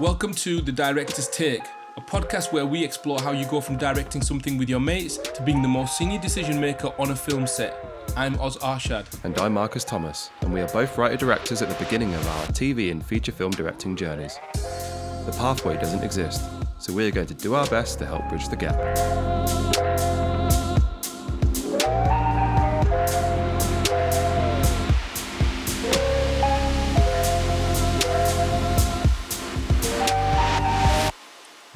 Welcome to The Director's Take, a podcast where we explore how you go from directing something with your mates to being the most senior decision maker on a film set. I'm Oz Arshad. And I'm Marcus Thomas, and we are both writer directors at the beginning of our TV and feature film directing journeys. The pathway doesn't exist, so we are going to do our best to help bridge the gap.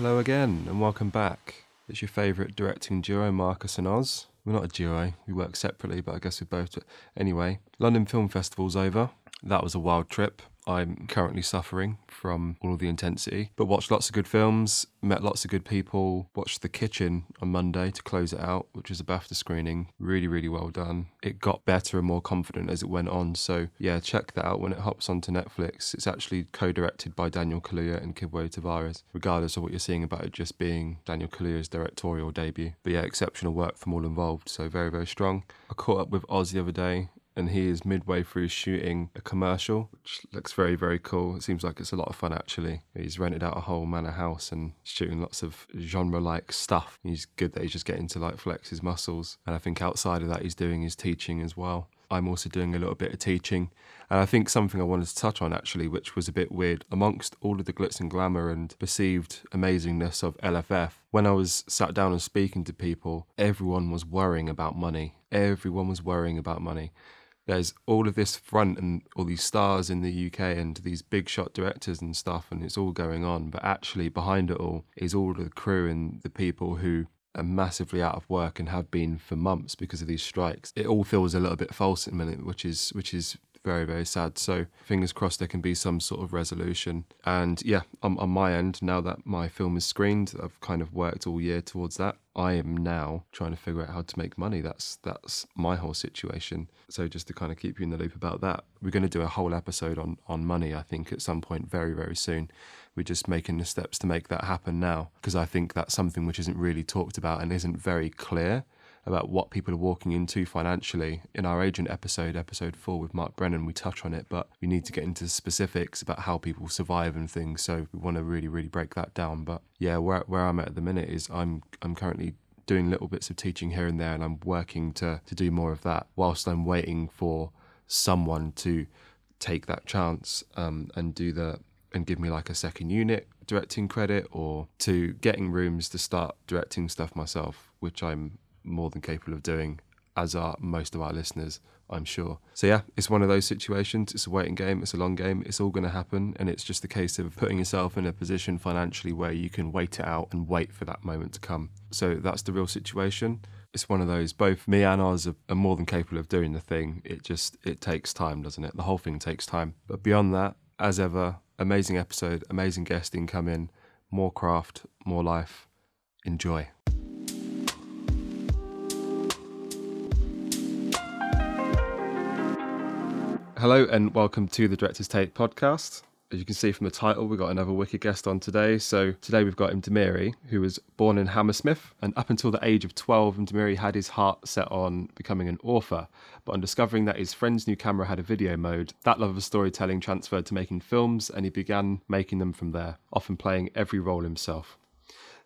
Hello again, and welcome back. It's your favourite directing duo, Marcus and Oz. We're not a duo, we work separately, but I guess we both. Anyway, London Film Festival's over. That was a wild trip. I'm currently suffering from all of the intensity, but watched lots of good films, met lots of good people, watched The Kitchen on Monday to close it out, which was a BAFTA screening. Really, really well done. It got better and more confident as it went on. So, yeah, check that out when it hops onto Netflix. It's actually co directed by Daniel Kaluuya and Kibwe Tavares, regardless of what you're seeing about it just being Daniel Kaluuya's directorial debut. But yeah, exceptional work from all involved. So, very, very strong. I caught up with Oz the other day and he is midway through shooting a commercial, which looks very, very cool. It seems like it's a lot of fun actually. He's rented out a whole manor house and shooting lots of genre like stuff. He's good that he's just getting to like flex his muscles. And I think outside of that, he's doing his teaching as well. I'm also doing a little bit of teaching. And I think something I wanted to touch on actually, which was a bit weird, amongst all of the glitz and glamour and perceived amazingness of LFF, when I was sat down and speaking to people, everyone was worrying about money. Everyone was worrying about money there's all of this front and all these stars in the UK and these big shot directors and stuff, and it's all going on. But actually, behind it all is all the crew and the people who are massively out of work and have been for months because of these strikes. It all feels a little bit false at the minute, which is which is very very sad. So fingers crossed there can be some sort of resolution. And yeah, on, on my end, now that my film is screened, I've kind of worked all year towards that. I am now trying to figure out how to make money. That's that's my whole situation. So just to kind of keep you in the loop about that, we're going to do a whole episode on on money. I think at some point very very soon. We're just making the steps to make that happen now because I think that's something which isn't really talked about and isn't very clear about what people are walking into financially. In our agent episode, episode four with Mark Brennan, we touch on it, but we need to get into specifics about how people survive and things. So we want to really, really break that down. But yeah, where where I'm at at the minute is I'm I'm currently doing little bits of teaching here and there, and I'm working to to do more of that whilst I'm waiting for someone to take that chance um, and do the and give me like a second unit directing credit or to getting rooms to start directing stuff myself, which I'm more than capable of doing, as are most of our listeners, I'm sure. So, yeah, it's one of those situations. It's a waiting game, it's a long game, it's all going to happen. And it's just a case of putting yourself in a position financially where you can wait it out and wait for that moment to come. So, that's the real situation. It's one of those, both me and Oz are, are more than capable of doing the thing. It just, it takes time, doesn't it? The whole thing takes time. But beyond that, as ever, amazing episode, amazing guesting come in, more craft, more life. Enjoy. Hello and welcome to the Director's Take podcast. As you can see from the title, we've got another wicked guest on today. So today we've got Mdhamiri, who was born in Hammersmith, and up until the age of 12, Mdhamiri had his heart set on becoming an author. But on discovering that his friend's new camera had a video mode, that love of storytelling transferred to making films, and he began making them from there, often playing every role himself.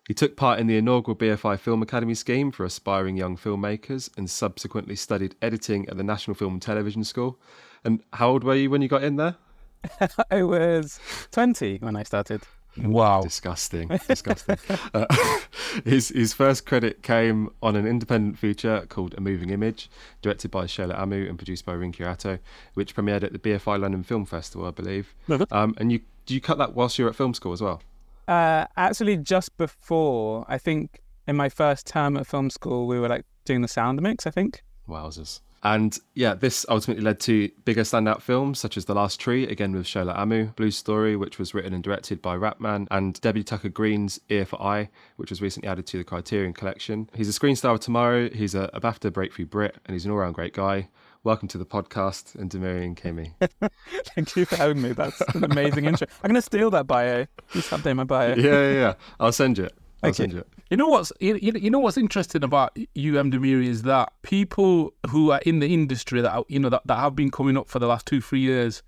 He took part in the inaugural BFI Film Academy scheme for aspiring young filmmakers and subsequently studied editing at the National Film and Television School and how old were you when you got in there? I was 20 when I started. Wow. Disgusting. Disgusting. uh, his, his first credit came on an independent feature called A Moving Image, directed by Shola Amoo and produced by Rienkje Attoh, which premiered at the BFI London Film Festival, I believe. Um, and you do you cut that whilst you were at film school as well? Uh, actually, just before, I think in my first term at film school, we were like doing the sound mix, I think. Wowzers. And yeah, this ultimately led to bigger standout films such as The Last Tree, again with Shola Amoo, Blue Story, which was written and directed by Rapman, and Debbie Tucker Green's Ear for Eye, which was recently added to the Criterion Collection. He's a screen star of tomorrow, he's a, a BAFTA Breakthrough Brit, and he's an all round great guy. Welcome to the podcast, Mdhamiri Á Nkemi. Thank you for having me. That's an amazing intro. I'm going to steal that bio. Please update my bio. Yeah, yeah, yeah. I'll send you it. Okay. you. Know what's you, you know what's interesting about you, Mdhamiri, is that people who are in the industry that you know that, that have been coming up for the last two three years,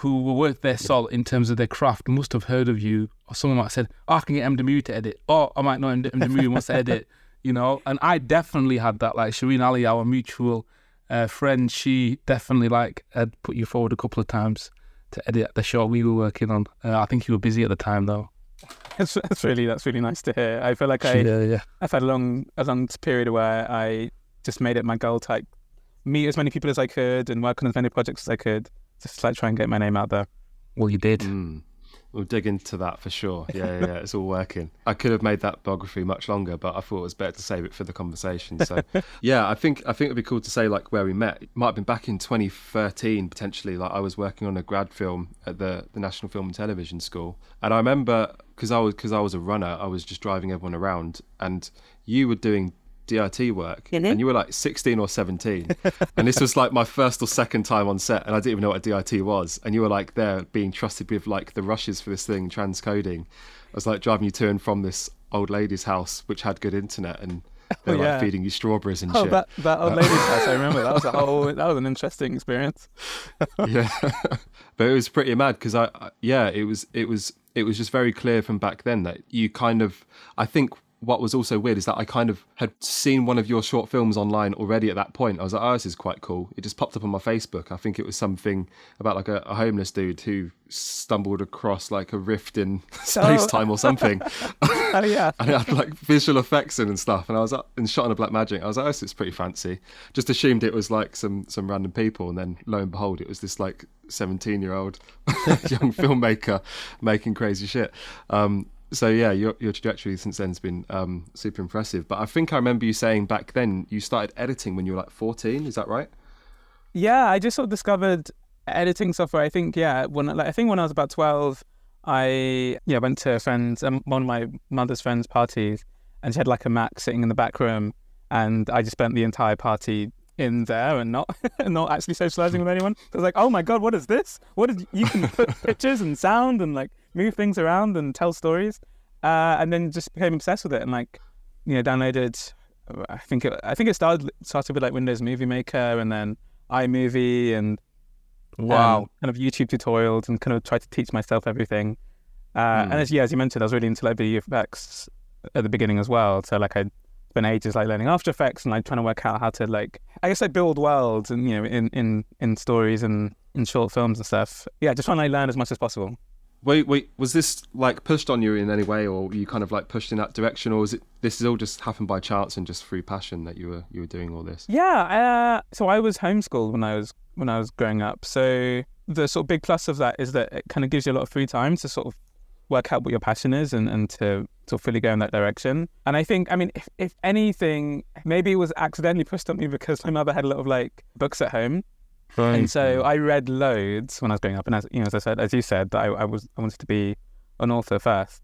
who were worth their salt in terms of their craft must have heard of you, or someone might have said, oh, I can get M. Demu to edit, or I might know M. Demu wants to edit, you know. And I definitely had that. Like Shireen Ali, our mutual uh, friend, she definitely like had put you forward a couple of times to edit the show we were working on. Uh, I think you were busy at the time though. That's, that's really that's really nice to hear. I feel like I yeah, yeah. I've had a long a long period where I just made it my goal to like meet as many people as I could and work on as many projects as I could, just like try and get my name out there. Well, you did. Mm. We'll dig into that for sure. Yeah, yeah, yeah, it's all working. I could have made that biography much longer, but I thought it was better to save it for the conversation. So, yeah, I think I think it'd be cool to say like where we met. It might have been back in 2013 potentially. Like I was working on a grad film at the the National Film and Television School, and I remember because I was because I was a runner, I was just driving everyone around, and you were doing DIT work, Mm-hmm. and you were like 16 or 17, and this was like my first or second time on set, and I didn't even know what a DIT was, and you were like there being trusted with like the rushes for this thing, transcoding. I was like driving you to and from this old lady's house, which had good internet, and they were Oh, yeah. like feeding you strawberries and Oh, shit. that that old lady's house. I remember that was a whole that was an interesting experience. yeah but it was pretty mad because I, I yeah it was it was it was just very clear from back then that you kind of i think what was also weird is that i kind of had seen one of your short films online already at that point i was like oh this is quite cool it just popped up on my facebook i think it was something about like a, a homeless dude who stumbled across like a rift in space time or something Oh yeah, and it had like visual effects in and stuff. And I was up and shot on a Blackmagic. I was like, oh, this is pretty fancy. Just assumed it was like some some random people, and then lo and behold, it was this like seventeen year old young filmmaker making crazy shit. Um, so yeah, your your trajectory since then has been um, super impressive. But I think I remember you saying back then you started editing when you were like fourteen. Is that right? yeah. I just sort of discovered editing software. I think yeah, when like I think when I was about twelve, I yeah went to a friend's um, one of my mother's friends' parties, and she had like a Mac sitting in the back room, and I just spent the entire party in there and not not actually socializing with anyone. I was like, oh my god, what is this? What is you can put pictures and sound and like move things around and tell stories, uh, and then just became obsessed with it and like you know downloaded. I think it, I think it started started with like Windows Movie Maker and then iMovie and um, kind of YouTube tutorials and kind of tried to teach myself everything. Uh, Hmm. And as yeah, as you mentioned, I was really into like video effects at the beginning as well. So like I spent ages like learning After Effects and like trying to work out how to like I guess like build worlds and you know in in in stories and in short films and stuff. Yeah, just trying to like, learn as much as possible. Wait, wait, was this like pushed on you in any way, or were you kind of like pushed in that direction, or was it this is all just happened by chance and just through passion that you were you were doing all this? Yeah, uh, so I was homeschooled when I was when I was growing up. So the sort of big plus of that is that it kind of gives you a lot of free time to sort of work out what your passion is and, and to to fully go in that direction. And I think, I mean, if, if anything, maybe it was accidentally pushed on me because my mother had a lot of like books at home. And so I read loads when I was growing up. And as you know, as I said, as you said, that I, I was I wanted to be an author first.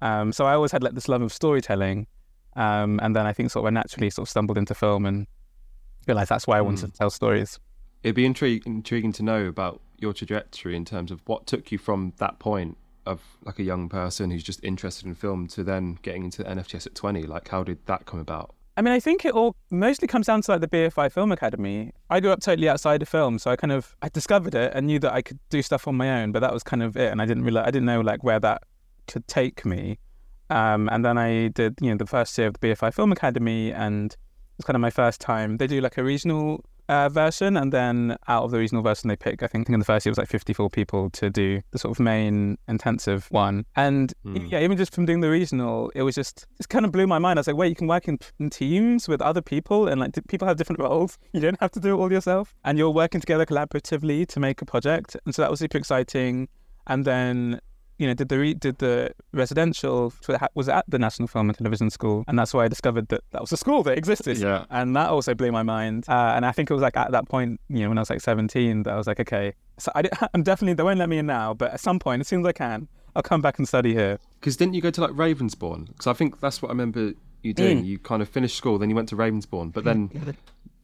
Um, so I always had like this love of storytelling. Um, and then I think sort of I naturally sort of stumbled into film and realized that's why I wanted Mm. to tell stories. It'd be intri- intriguing to know about your trajectory in terms of what took you from that point of like a young person who's just interested in film to then getting into NFTS at 20. Like, how did that come about? I mean, I think it all mostly comes down to like the BFI Film Academy. I grew up totally outside of film, so I kind of I discovered it and knew that I could do stuff on my own, but that was kind of it. And I didn't realize I didn't know like where that could take me. Um, and then I did you know the first year of the BFI Film Academy, and it was kind of my first time. They do like a regional uh, version, and then out of the regional version, they pick. I think in the first year it was like 54 people to do the sort of main intensive one. And Mm. yeah, even just from doing the regional, it was just it kind of blew my mind. I was like, wait, you can work in, in teams with other people, and like d- people have different roles. You don't have to do it all yourself, and you're working together collaboratively to make a project. And so that was super exciting. And then you know, did the re- did the residential so it ha- was at the National Film and Television School, and that's why I discovered that that was a school that existed. Yeah. and that also blew my mind. Uh, and I think it was like at that point, you know, when I was like 17, that I was like, okay, so I am definitely they won't let me in now, but at some point, as soon as I can, I'll come back and study here. Because didn't you go to like Ravensbourne? Because I think that's what I remember you doing. Mm. You kind of finished school, then you went to Ravensbourne, but then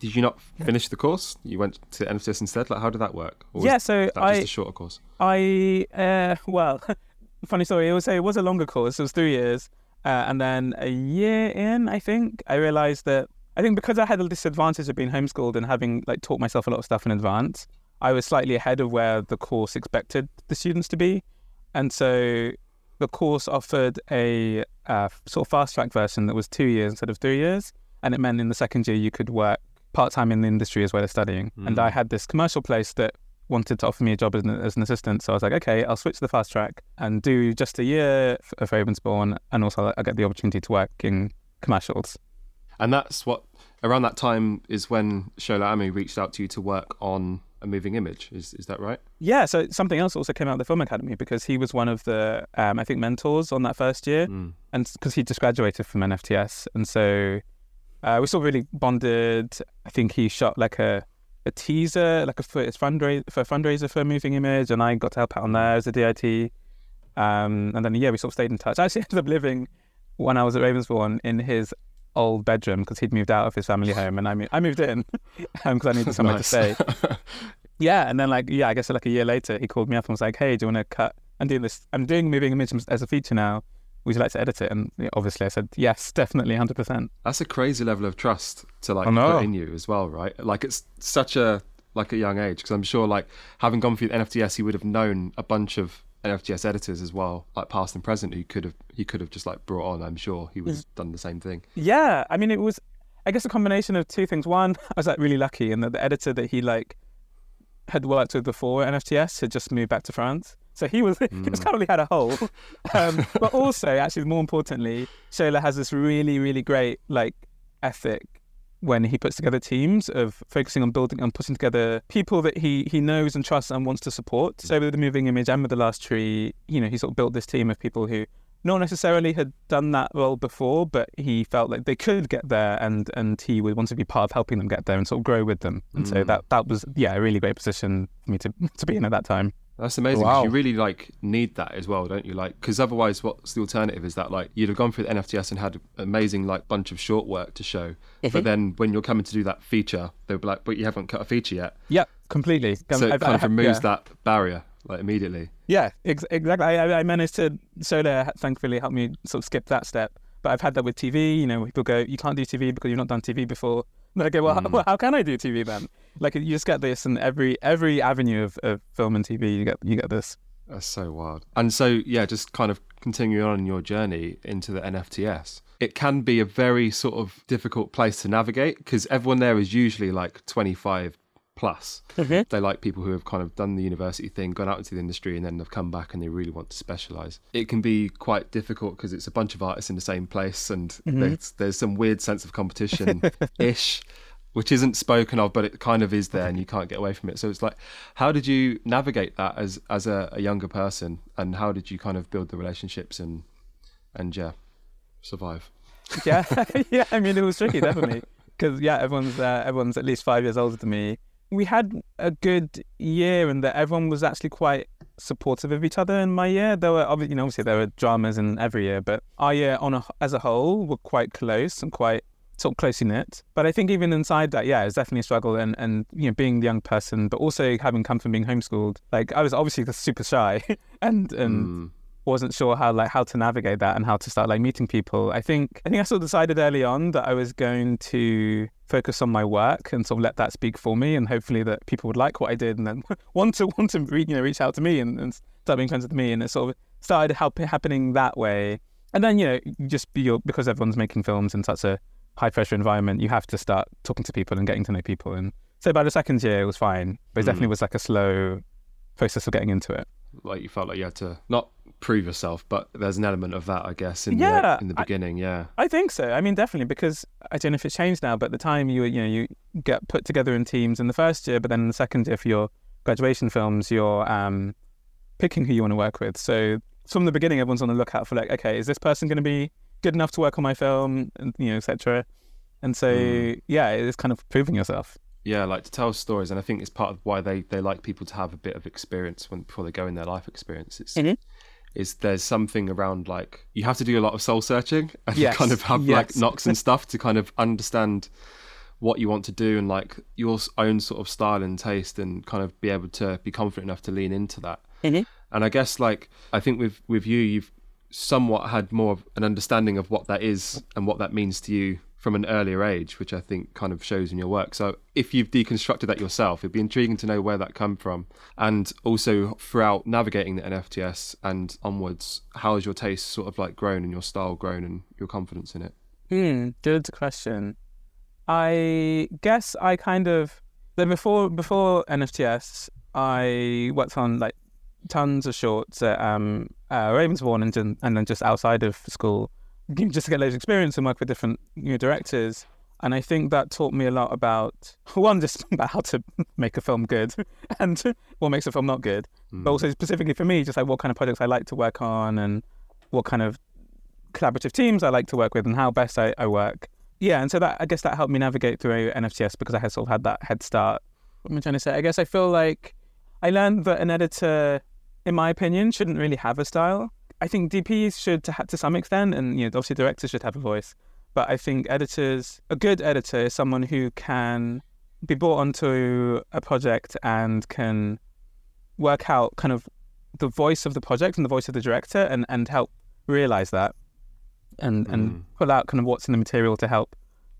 did you not finish the course? You went to NFTS instead? Like, how did that work? Or yeah, so that I just a shorter course? I uh, well, funny story. It was a, it was a longer course. It was three years, uh, and then a year in, I think I realized that I think because I had the disadvantage of being homeschooled and having like taught myself a lot of stuff in advance, I was slightly ahead of where the course expected the students to be, and so the course offered a uh, sort of fast track version that was two years instead of three years, and it meant in the second year you could work part time in the industry as well as studying. And I had this commercial place that wanted to offer me a job as an, as an assistant, so I was like, okay, I'll switch to the fast track and do just a year of Ravensbourne, and also I get the opportunity to work in commercials. And that's what around that time is when Shola Amoo reached out to you to work on a moving image. Is is that right? Yeah, so something else also came out of the Film Academy because he was one of the, um, I think, mentors on that first year, Mm. and because he just graduated from NFTS, and so uh, we still really bonded. I think he shot like a a teaser, like a for his fundraiser for a fundraiser for a moving image, and I got to help out on there as a DIT. Um, and then yeah, we sort of stayed in touch. I actually ended up living when I was at Ravensbourne in his old bedroom because he'd moved out of his family home, and I mo- I moved in because I needed somewhere to stay. Yeah, and then like yeah, I guess like a year later, he called me up and was like, "Hey, do you want to cut? I'm doing this. I'm doing moving image as a feature now. Would you like to edit it?" And obviously, I said yes, definitely, hundred percent. That's a crazy level of trust to like put in you as well, right? Like it's such a like a young age because I'm sure like having gone through the NFTS, he would have known a bunch of NFTS editors as well, like past and present, who could have he could have just like brought on. I'm sure he was mm. done the same thing. Yeah, I mean, it was, I guess, a combination of two things. One, I was like really lucky in that the editor that he like had worked with before NFTS had just moved back to France. So he was, he was currently had a hole. Um, but also, actually, more importantly, Shola has this really, really great like ethic when he puts together teams of focusing on building and putting together people that he he knows and trusts and wants to support. So with the moving image and with the last tree, you know, he sort of built this team of people who not necessarily had done that role before, but he felt like they could get there, and and he would want to be part of helping them get there and sort of grow with them. And so that that was yeah a really great position for me to to be in at that time. That's amazing. Wow. You really like need that as well, don't you? Like, because otherwise, what's the alternative? Is that like you'd have gone through the NFTS and had an amazing like bunch of short work to show, but then when you're coming to do that feature, they'll be like, "But you haven't cut a feature yet," Yeah, completely. so it I've- kind of removes yeah. that barrier like immediately. Yeah, ex- exactly. I, I- managed to. Shola thankfully helped me sort of skip that step. But I've had that with TV. You know, people go, "You can't do TV because you've not done TV before." And I go, "Well, mm. how, well, how can I do TV then?" Like you just get this in every every avenue of, of film and TV. You get you get this. That's so wild. And so, yeah, just kind of continuing on your journey into the NFTS, it can be a very sort of difficult place to navigate because everyone there is usually like 25 plus. They like people who have kind of done the university thing, gone out into the industry, and then they've come back and they really want to specialize. It can be quite difficult because it's a bunch of artists in the same place and mm-hmm. there's, there's some weird sense of competition ish. Which isn't spoken of, but it kind of is there, and you can't get away from it. So it's like, how did you navigate that as as a, a younger person, and how did you kind of build the relationships and and yeah, survive? Yeah, yeah. I mean, it was tricky, definitely, because yeah, everyone's uh, everyone's at least five years older than me. We had a good year, and that everyone was actually quite supportive of each other in my year. There were obviously, you know, obviously there were dramas in every year, but our year on a, as a whole were quite close and quite sort of closely knit. But I think even inside that, yeah, it's definitely a struggle. And and you know, being the young person, but also having come from being homeschooled, like I was obviously super shy, and and Mm. wasn't sure how like how to navigate that and how to start like meeting people. I think I think I sort of decided early on that I was going to focus on my work and sort of let that speak for me, and hopefully that people would like what I did and then want to want to re, you know reach out to me and, and start being friends with me. And it sort of started help, happening that way. And then you know just be your, because everyone's making films in such a high pressure environment, you have to start talking to people and getting to know people. And so by the second year, it was fine, but it Mm. definitely was like a slow process of getting into it. Like you felt like you had to not prove yourself, but there's an element of that, I guess, in Yeah, the in the I- beginning. yeah, I think so. I mean, definitely because I don't know if it's changed now, but at the time you were, you know you get put together in teams in the first year, but then in the second year for your graduation films, you're um, picking who you want to work with. So from the beginning, everyone's on the lookout for like, okay, is this person going to be good enough to work on my film, and you know, etc. And so Mm. yeah, it's kind of proving yourself. yeah, like to tell stories, and I think it's part of why they they like people to have a bit of experience when before they go in their life experience. It's Mhm. is there's something around like you have to do a lot of soul searching and Yes, kind of have like knocks and stuff to kind of understand what you want to do and like your own sort of style and taste and kind of be able to be confident enough to lean into that. Mhm. And I guess like I think with with you, you've somewhat had more of an understanding of what that is and what that means to you from an earlier age, which I think kind of shows in your work. So if you've deconstructed that yourself, it'd be intriguing to know where that come from. And also throughout navigating the NFTS and onwards, how has your taste sort of like grown and your style grown and your confidence in it? Hmm, good question. I guess I kind of then before before NFTS, I worked on like tons of shorts at um, uh, Ravensbourne and and then just outside of school, just to get loads of experience and work with different you know, directors. And I think that taught me a lot about one, just about how to make a film good and what makes a film not good, mm. but also specifically for me, just like what kind of projects I like to work on and what kind of collaborative teams I like to work with and how best I, I work. Yeah, and so that I guess that helped me navigate through NFTS because I had sort of had that head start. What am I trying to say? I guess I feel like I learned that an editor, in my opinion, shouldn't really have a style. I think DPs should to, to some extent, and you know, obviously directors should have a voice. But I think editors, a good editor is someone who can be brought onto a project and can work out kind of the voice of the project and the voice of the director and, and help realize that and mm. and pull out kind of what's in the material to help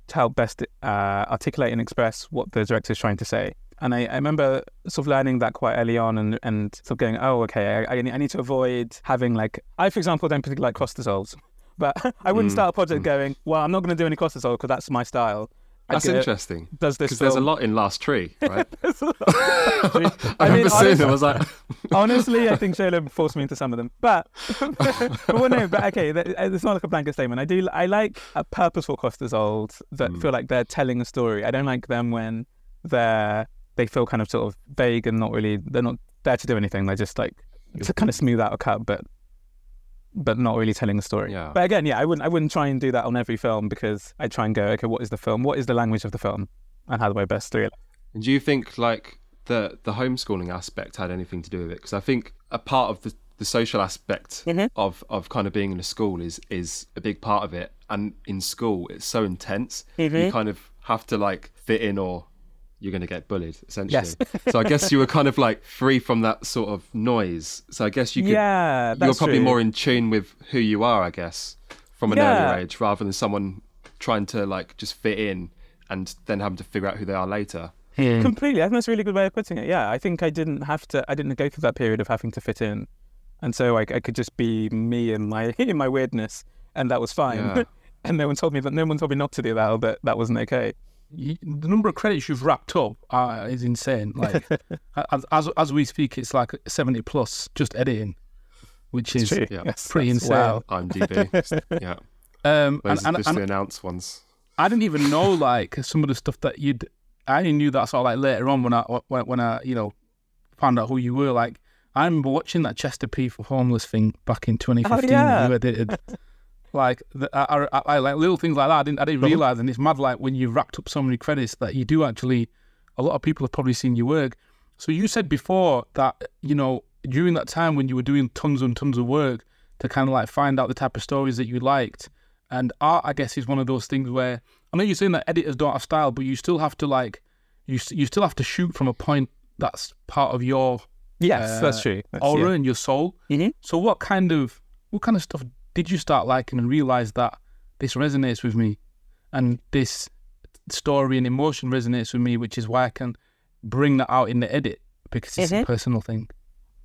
to help best uh, articulate and express what the director is trying to say. And I, I, remember sort of learning that quite early on and, and sort of going, oh, okay, I, I need to avoid having like, I, for example, don't particularly like cross dissolves. But I wouldn't mm. start a project mm. going, well, I'm not going to do any cross dissolve because that's my style. That's interesting. Does this? Because there's a lot in Last Tree, right? I, I remember seeing them. I was like, honestly, I think Shola forced me into some of them. But, but well, no, but okay, it's not like a blanket statement. I do. I like a purposeful cross dissolves that mm. feel like they're telling a story. I don't like them when they're they feel kind of sort of vague and not really. They're not there to do anything. They're just like to kind of smooth out a cut, but but not really telling the story. Yeah. But again, yeah, I wouldn't I wouldn't try and do that on every film because I try and go, okay, what is the film? What is the language of the film? And how do I best do it? And do you think like the the homeschooling aspect had anything to do with it? Because I think a part of the the social aspect mm-hmm. of of kind of being in a school is is a big part of it. And in school, it's so intense. Mm-hmm. You kind of have to like fit in or you're going to get bullied essentially. Yes. so I guess you were kind of like free from that sort of noise. So I guess you could. Yeah, you're probably true. more in tune with who you are, I guess, from an yeah. earlier age, rather than someone trying to like just fit in and then having to figure out who they are later. Hmm. Completely. I think that's a really good way of putting it. Yeah, I think I didn't have to. I didn't go through that period of having to fit in, and so I, I could just be me and my in my weirdness, and that was fine. Yeah. and no one told me that. No one told me not to do that, or that that wasn't okay you, the number of credits you've wrapped up uh, is insane. Like as, as, as we speak, it's like seventy plus just editing, which is yeah. yes, pretty insane. Wow. IMDb, yeah. Um, and, and, and, the announced ones. I didn't even know like some of the stuff that you'd. I only knew that sort of like later on when I when, when I you know found out who you were. Like I remember watching that Chester P for Homeless thing back in 2015. Oh, yeah. You edited. Like the, I, I, I, like little things like that. I didn't I didn't realize, and it's mad. Like when you've racked up so many credits that you do actually. A lot of people have probably seen your work. So you said before that you know during that time when you were doing tons and tons of work to kind of like find out the type of stories that you liked. And art, I guess, is one of those things where I know you're saying that editors don't have style, but you still have to like you you still have to shoot from a point that's part of your yes, uh, that's true, that's, aura yeah. and your soul. Mm-hmm. So what kind of what kind of stuff did you start liking and realize that this resonates with me and this story and emotion resonates with me, which is why I can bring that out in the edit because it's mm-hmm. a personal thing.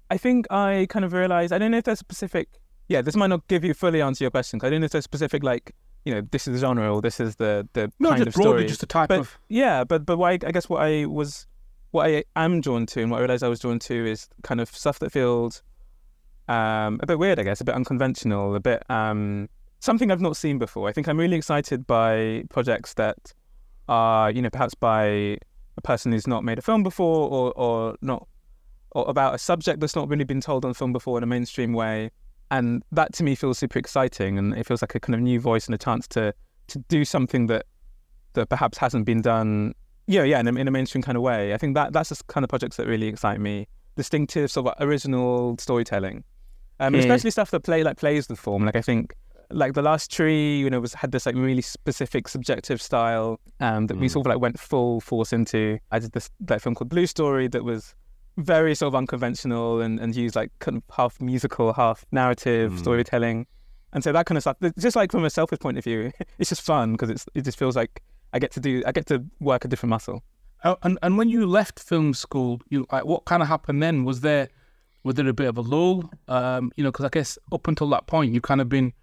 I think I kind of realized, I don't know if there's a specific, yeah, this might not give you fully answer your question. I don't know if there's specific, like, you know, this is the genre or this is the, the no, kind just of broadly, story. just a type but, of. Yeah, but, but what I, I guess what I was, what I am drawn to and what I realized I was drawn to is kind of stuff that feels um, a bit weird, I guess, a bit unconventional, a bit um, something I've not seen before. I think I'm really excited by projects that are, you know, perhaps by a person who's not made a film before, or or not, or about a subject that's not really been told on film before in a mainstream way. And that to me feels super exciting, and it feels like a kind of new voice and a chance to to do something that that perhaps hasn't been done. Yeah, yeah, in a, in a mainstream kind of way. I think that that's the kind of projects that really excite me. Distinctive, sort of original storytelling um, mm. especially stuff that play like plays the form. Like I think like the last tree, you know, was had this like really specific subjective style um, that mm. we sort of like went full force into. I did this like film called Blue Story that was very sort of unconventional and, and used like kind of half musical, half narrative mm. storytelling. And so that kind of stuff, just like from a selfish point of view, it's just fun because it's it just feels like I get to do I get to work a different muscle. Oh, and and when you left film school, you like what kind of happened then? Was there was there a bit of a lull? Um, you know, because I guess up until that point, you kind of been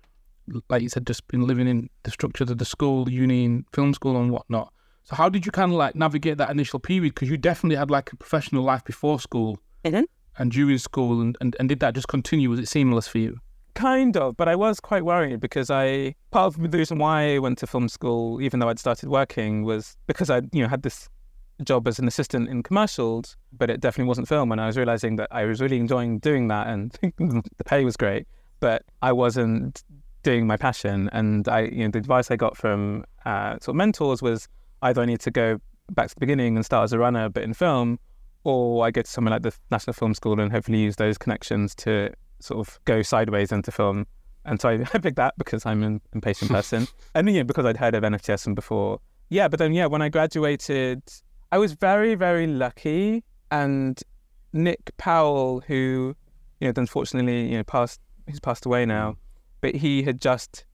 like you said, just been living in the structures of the school, uni, and film school, and whatnot. So how did you kind of like navigate that initial period? Because you definitely had like a professional life before school mm-hmm. and during school, and, and and did that just continue? Was it seamless for you? Kind of, but I was quite worried because I part of the reason why I went to film school, even though I'd started working, was because I you know had this job as an assistant in commercials, but it definitely wasn't film. And I was realizing that I was really enjoying doing that, and the pay was great, but I wasn't doing my passion. And I, you know, the advice I got from uh, sort of mentors was either I need to go back to the beginning and start as a runner, but in film, or I go to somewhere like the National Film School and hopefully use those connections to sort of go sideways into film. And so I, I picked that because I'm an impatient person, and yeah, because I'd heard of NFTS before. Yeah, but then yeah, when I graduated, I was very very lucky, and Nick Powell, who you know, unfortunately you know passed, he's passed away now, but he had just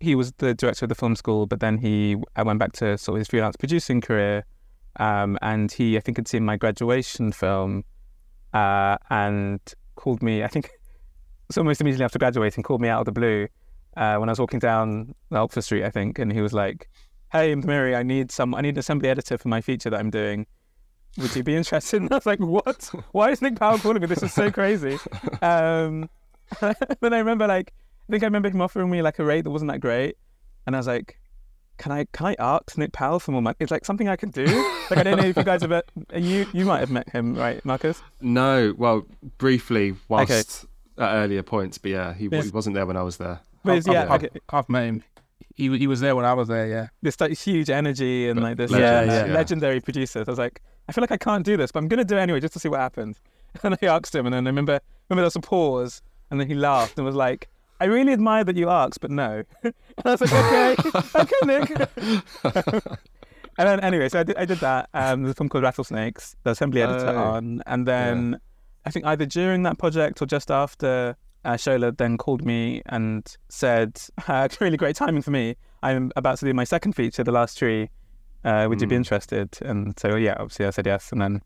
he was the director of the film school, but then he I went back to sort of his freelance producing career, um, and he I think had seen my graduation film, uh, and called me. I think so almost immediately after graduating, called me out of the blue uh, when I was walking down Oxford Street, I think, and he was like, "Hey, Mary, I need some. I need an assembly editor for my feature that I'm doing. Would you be interested?" And I was like, "What? Why is Nick Powell calling me? This is so crazy." Um, then I remember, like, I think I remember him offering me like a rate that wasn't that great, and I was like, "Can I can I ask Nick Powell for more money? It's like something I can do. like I don't know if you guys have met, you you might have met him, right, Marcus? No, well, briefly whilst okay. at earlier points, but yeah, he, he wasn't there when I was there. But yeah, I've, okay. I've met him. He, he was there when I was there, yeah. This like huge energy and like this yeah, yeah, legendary producer. So I was like, I feel like I can't do this, but I'm gonna do it anyway just to see what happens. And I asked him, and then I remember remember there was a pause, and then he laughed and was like, I really admire that you asked, but no. and I was like, okay, okay, Nick. and then anyway, so I did, I did that. Um, there's a film called Rattlesnakes, the assembly editor oh, on, and then yeah. I think either during that project or just after, uh, Shola then called me and said, uh, "Really great timing for me. I'm about to do my second feature, The Last Tree. Uh, would mm. you be hmm. interested?" And so yeah, obviously I said yes, and then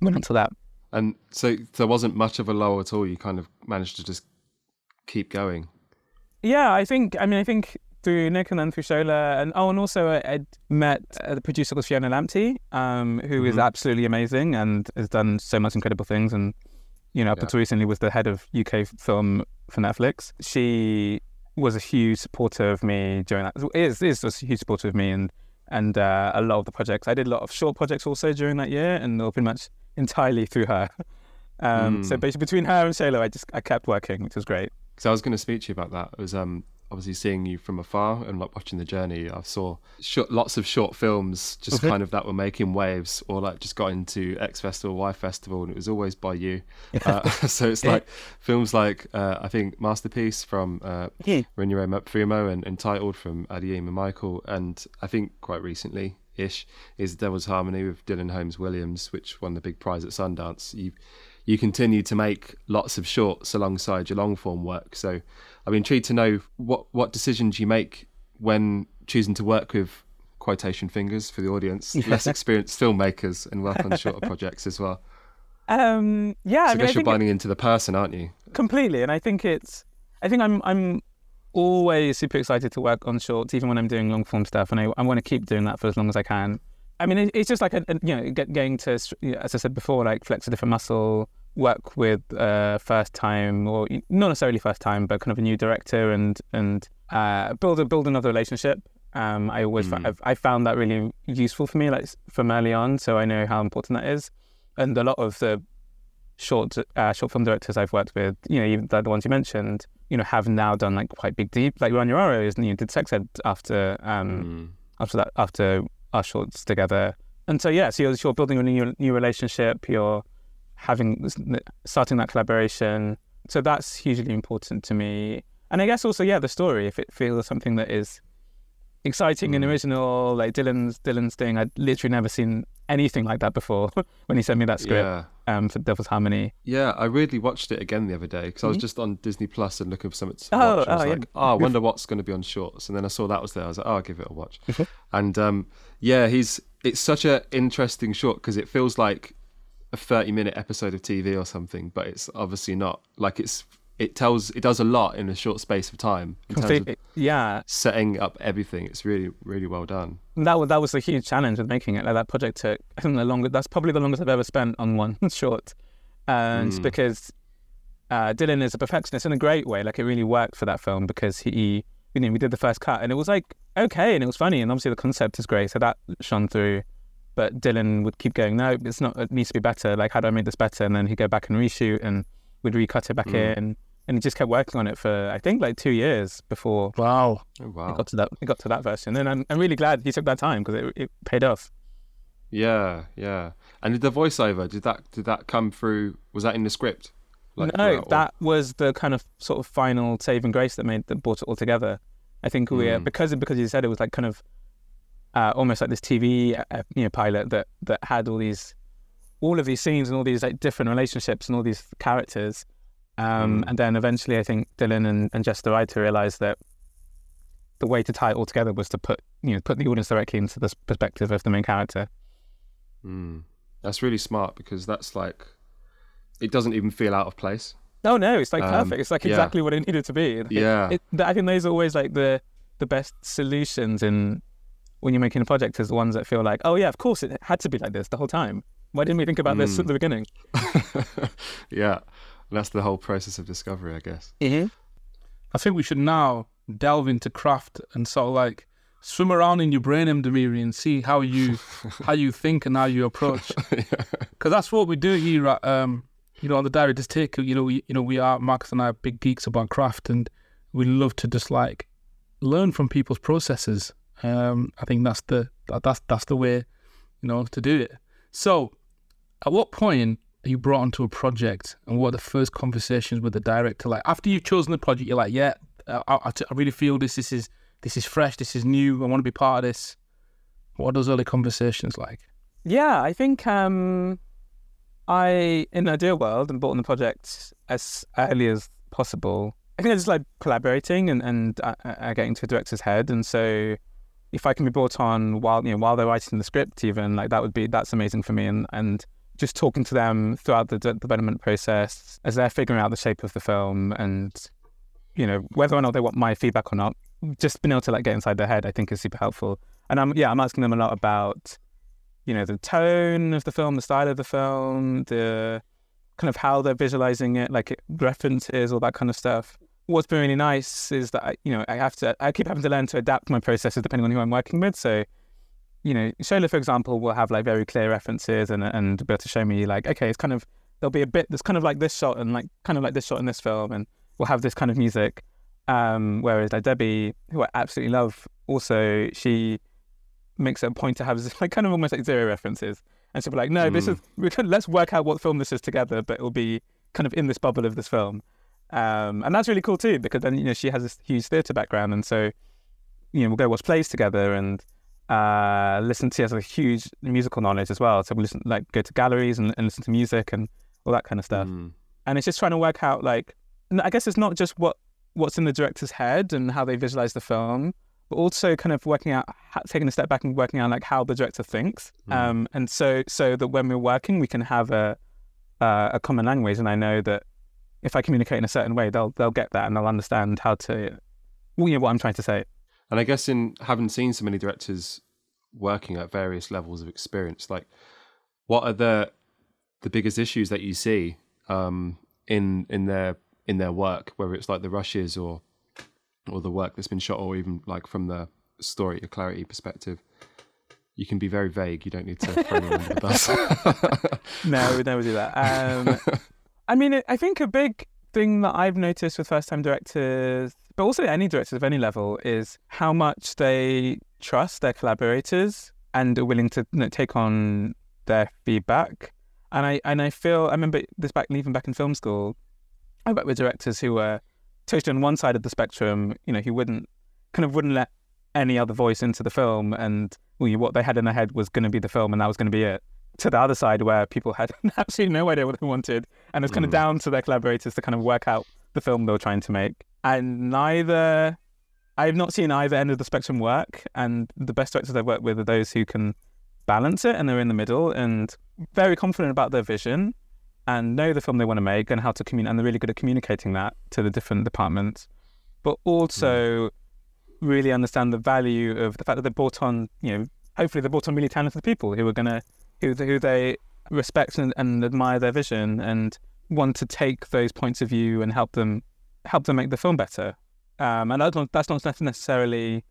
went into that. And so there wasn't much of a lull at all. You kind of managed to just keep going? Yeah, I think. I mean, I think through Nick and then through Shola, and oh, and also I'd met uh, the producer called Fiona Lamptey, um, who mm-hmm. is absolutely amazing and has done so much incredible things, and you know, up yeah. until recently was the head of UK film for Netflix. She was a huge supporter of me during that. Is is a huge supporter of me and and uh, a lot of the projects. I did a lot of short projects also during that year, and they were pretty much entirely through her. Um, mm. So basically, between her and Shola, I just I kept working, which was great. So I was going to speak to you about that. It was um, obviously seeing you from afar and like watching the journey. I saw short, lots of short films, just mm-hmm. kind of that were making waves, or like just got into X Festival, Y Festival, and it was always by you. Uh, so it's like films like uh, I think Masterpiece from uh, yeah. And Entitled from Adeyemi Michael, and I think quite recently ish is Devil's Harmony with Dylan Holmes Williams, which won the big prize at Sundance. You you continue to make lots of shorts alongside your long form work. So I'm intrigued to know what, what decisions you make when choosing to work with quotation fingers for the audience, less experienced filmmakers and work on shorter projects as well. Um, yeah, so I, mean, I guess you're binding into the person, aren't you? Completely, and I think it's. I think I'm. I'm always super excited to work on shorts, even when I'm doing long form stuff, and I, I want to keep doing that for as long as I can. I mean, it's just like a, a, you know, get, getting to, as I said before, like flex a different muscle, work with uh, first time or not necessarily first time, but kind of a new director and and uh, build a, build another relationship. Um, I always mm. I found that really useful for me, like from early on, so I know how important that is. And a lot of the short uh, short film directors I've worked with, you know, even the, the ones you mentioned, you know, have now done like quite big deep, like Runyararo is, you know, did Sex Ed after um, mm. after that after our shorts together. And so yeah, so you're, you're building a new new relationship. You're having starting that collaboration. So that's hugely important to me. And I guess also, yeah, the story. If it feels something that is exciting and Mm. original. Like Dylan's Dylan's thing, I'd literally never seen anything like that before. when he sent me that script Yeah. um, for Devil's Harmony. Yeah, I weirdly watched it again the other day because I was Mhm. just on Disney Plus and looking for something to Oh, watch. I was oh, yeah. like, oh, I wonder what's going to be on Shorts. And then I saw that was there. I was like, oh, I'll give it a watch. And um, yeah, he's it's such an interesting short because it feels like a 30 minute episode of TV or something, but it's obviously not. Like it's it tells it does a lot in a short space of time in terms of yeah. setting up everything. It's really really well done. That was that was a huge challenge with making it. Like that project took I think the longest. That's probably the longest I've ever spent on one short, and Mm. because uh, Dylan is a perfectionist in a great way. Like it really worked for that film because he, you know, we did the first cut and it was like okay and it was funny and obviously the concept is great, so that shone through. But Dylan would keep going, no, it's not. It needs to be better. Like how do I make this better? And then he'd go back and reshoot and we'd recut it back Mm. in. And he just kept working on it for I think like two years before Wow. Oh it got to that it got to that version. And I'm I'm really glad he took that time because it, it paid off. Yeah, yeah. And did the voiceover did that did that come through? Was that in the script? no, throughout, or- that was the kind of sort of final saving grace that made that brought it all together. I think we uh, Mm. because because you said it was like kind of uh, almost like this TV uh, you know pilot that that had all these all of these scenes and all these like different relationships and all these characters. Um, Mm. And then eventually, I think Dylan and, and Jess the writer realized that the way to tie it all together was to put you know put the audience directly into the perspective of the main character. Mm. That's really smart because that's like, it doesn't even feel out of place. No, no, it's like Um, perfect. It's like yeah. exactly what it needed to be. It- Yeah. it, I think those are always like the the best solutions in when you're making a project is the ones that feel like, oh yeah, of course it had to be like this the whole time. Why didn't we think about this Mm. at the beginning? yeah. And that's the whole process of discovery, I guess. Mm-hmm. I think we should now delve into craft and sort of like swim around in your brain, Mdhamiri, and see how you how you think and how you approach. Because that's what we do here at um, you know, on the Director's Take. You know, we you know we are Marcus and I are big geeks about craft, and we love to just like learn from people's processes. Um, I think that's the that, that's that's the way, you know, to do it. So, at what point are you brought onto a project, and what are the first conversations with the director like? After you've chosen the project, you're like, yeah, I, I, I really feel this. This is this is fresh. This is new. I want to be part of this. What are those early conversations like? Yeah, I think um, I, in an ideal world, and brought on the project as early as possible. I think I just like collaborating and and uh, uh, getting to a director's head, and so if I can be brought on while you know while they're writing the script, even like that would be that's amazing for me, and and just talking to them throughout the de- development process as they're figuring out the shape of the film, and you know whether or not they want my feedback or not, just being able to like get inside their head, I think is super helpful. And I'm yeah, I'm asking them a lot about you know the tone of the film, the style of the film, the kind of how they're visualizing it, like references, all that kind of stuff. What's been really nice is that I, you know I have to I keep having to learn to adapt my processes depending on who I'm working with. So, you know, Shola, for example, will have like very clear references and and be able to show me like okay, it's kind of there'll be a bit that's kind of like this shot and like kind of like this shot in this film, and we'll have this kind of music. Um, whereas like Debbie, who I absolutely love, also she makes it a point to have like kind of almost like zero references, and she'll be like, no, this Mm. is we can let's work out what film this is together, but it'll be kind of in this bubble of this film. Um, and that's really cool too, because then you know she has this huge theatre background, and so you know we'll go watch plays together and uh, listen to. Has a huge musical knowledge as well, so we listen like go to galleries and, and listen to music and all that kind of stuff. Mm. And it's just trying to work out like I guess it's not just what what's in the director's head and how they visualize the film, but also kind of working out taking a step back and working out like how the director thinks. Mm. Um, and so so that when we're working, we can have a uh, a common language, and I know that if I communicate in a certain way, they'll they'll get that and they'll understand how to, well, you know, what I'm trying to say. And I guess in having seen so many directors working at various levels of experience, like what are the the biggest issues that you see um, in in their in their work, whether it's like the rushes or or the work that's been shot, or even like from the story, or clarity perspective. You can be very vague. You don't need to throw under the bus. no, we'd never do that. Um, I mean, I think a big thing that I've noticed with first time directors, but also any directors of any level, is how much they trust their collaborators and are willing to you know, take on their feedback. And I and I feel I remember this back even back in film school, I worked with directors who were totally on one side of the spectrum, you know, who wouldn't kind of wouldn't let any other voice into the film, and well, what they had in their head was going to be the film, and that was going to be it. To the other side, where people had absolutely no idea what they wanted, and it's kind of Mm. down to their collaborators to kind of work out the film they were trying to make. And neither, I've not seen either end of the spectrum work. And the best directors I've worked with are those who can balance it and they're in the middle and very confident about their vision and know the film they want to make and how to communicate. And they're really good at communicating that to the different departments, but also really understand the value of the fact that they brought on, you know, hopefully they brought on really talented people who are going to, who, who they respect and, and admire their vision and want to take those points of view and help them, help them make the film better. Um, and that's not, that's not necessarily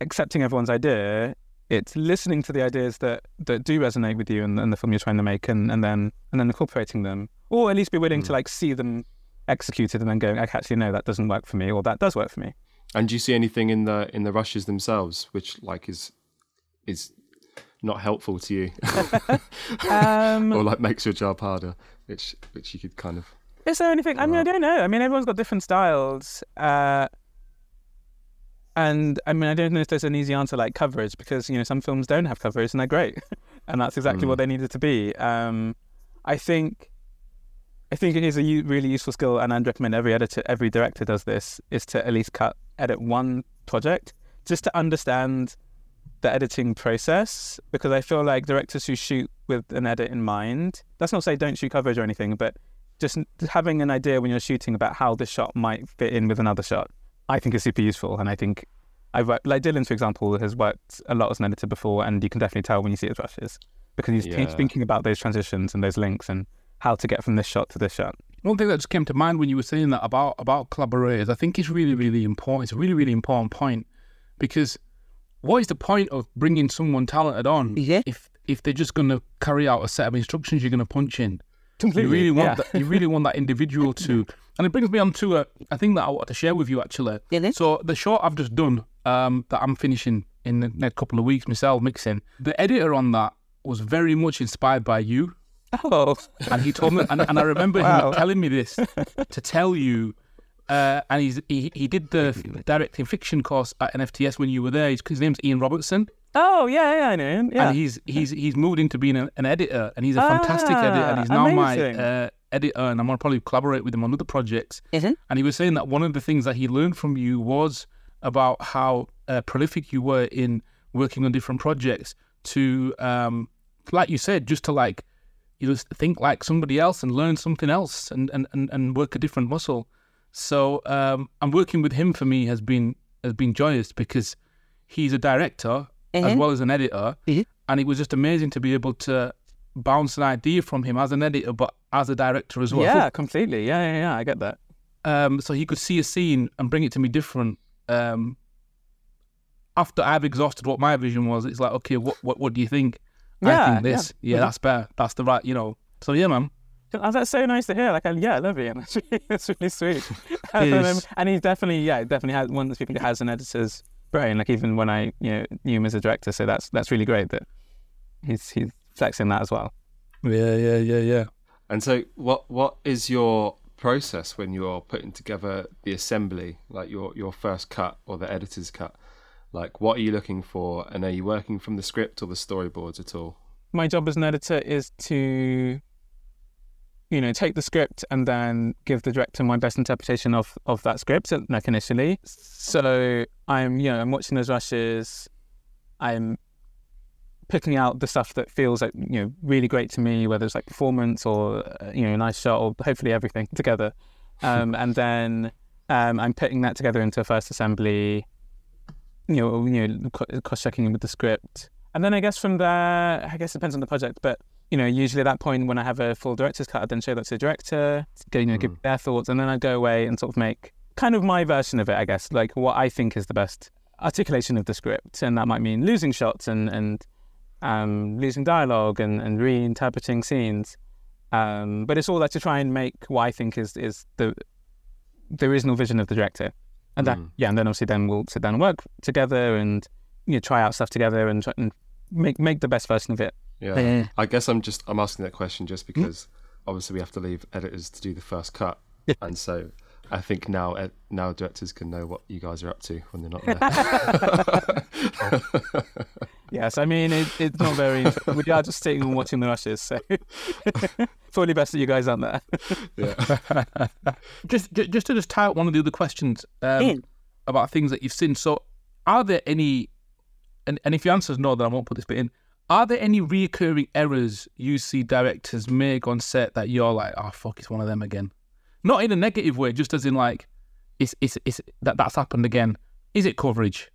accepting everyone's idea. It's listening to the ideas that, that do resonate with you and, and the film you're trying to make, and, and then and then incorporating them, or at least be willing to Mm. like see them executed, and then going, "Okay, actually, no, that doesn't work for me, or that does work for me. And do you see anything in the in the rushes themselves which like is is not helpful to you, Um, or like makes your job harder, which which you could kind of Is there anything? I mean, I don't know. I mean, everyone's got different styles. Uh, and I mean, I don't know if there's an easy answer like coverage because, you know, some films don't have coverage and they're great. and that's exactly Mm. what they needed to be. Um, I think. I think it is a u- really useful skill, and I'd recommend every editor, every director does this, is to at least cut, edit one project, just to understand the editing process. Because I feel like directors who shoot with an edit in mind, that's not to say don't shoot coverage or anything, but just having an idea when you're shooting about how this shot might fit in with another shot, I think is super useful. And I think I've worked, like Dylan, for example, has worked a lot as an editor before, and you can definitely tell when you see his rushes because he's, he's Yeah. thinking about those transitions and those links and how to get from this shot to this shot. One thing that just came to mind when you were saying that about about collaborators, I think it's really, really important. It's a really, really important point because what is the point of bringing someone talented on Yeah. if if they're just going to carry out a set of instructions you're going to punch in? Completely. You really want yeah. that. You really want that individual to. And it brings me on to a, a thing that I wanted to share with you actually. Yeah. So the short I've just done, um, that I'm finishing in the next couple of weeks myself mixing. The editor on that was very much inspired by you. Oh, And he told me, and, and I remember Wow. him telling me this to tell you. Uh, and he's he, he did the directing fiction course at NFTS when you were there. His, his name's Ian Robertson, oh yeah, yeah, I know him. Yeah. and he's he's he's moved into being an, an editor, and he's a fantastic editor. And he's Ah, now my uh, editor, and I'm gonna probably collaborate with him on other projects. Mhm. And he was saying that one of the things that he learned from you was about how uh, prolific you were in working on different projects. To um, like you said, just to like you just think like somebody else and learn something else and and, and, and work a different muscle. So um, and working with him for me has been has been joyous because he's a director as well as an editor, and it was just amazing to be able to bounce an idea from him as an editor, but as a director as well. yeah, completely. Yeah, yeah, yeah. I get that. Um, so he could see a scene and bring it to me different. Um, after I've exhausted what my vision was, it's like, okay, what what what do you think? I Yeah, think this. Yeah, Mhm. that's better. That's the right, you know. So yeah, man. Oh, that's so nice to hear. Like, yeah, I love Ian. That's really, that's really sweet. And, um, is. and he's definitely, yeah, definitely has one of those people who has an editor's brain. Like, even when I, you know, knew him as a director, so that's that's really great that he's he's flexing that as well. Yeah, yeah, yeah, yeah. And so, what what is your process when you're putting together the assembly, like your your first cut or the editor's cut? Like, what are you looking for, and are you working from the script or the storyboards at all? my job as an editor is to you know take the script and then give the director my best interpretation of of that script like initially. So i'm you know i'm watching those rushes. I'm picking out the stuff that feels like you know really great to me whether it's like performance or uh, you know a nice shot or hopefully everything together. Um, and then um, i'm putting that together into a first assembly you know you know cross checking with the script. And then I guess from there, I guess it depends on the project, but you know, usually at that point when I have a full director's cut, I then show that to the director, you know, give Mm. their thoughts, and then I go away and sort of make kind of my version of it, I guess, like what I think is the best articulation of the script, and that might mean losing shots and and um, losing dialogue and and reinterpreting scenes, um, but it's all that to try and make what I think is is the the original vision of the director, and that Mm. yeah, and then obviously then we'll sit down and work together and you know try out stuff together and, try, and make make the best version of it. Yeah, Yeah. I guess I'm just I'm asking that question just because obviously we have to leave editors to do the first cut, Yeah. and so I think now now directors can know what you guys are up to when they're not there. Yes, I mean it, it's not very. we are just sitting and watching the rushes, so probably best that you guys aren't there. yeah. just, ju- just to just tie up one of the other questions um, about things that you've seen. So, are there any, and, and if your answer is no, then I won't put this bit in. Are there any reoccurring errors you see directors make on set that you're like, oh fuck, it's one of them again? Not in a negative way, just as in like, it's it's it's that that's happened again. Is it coverage?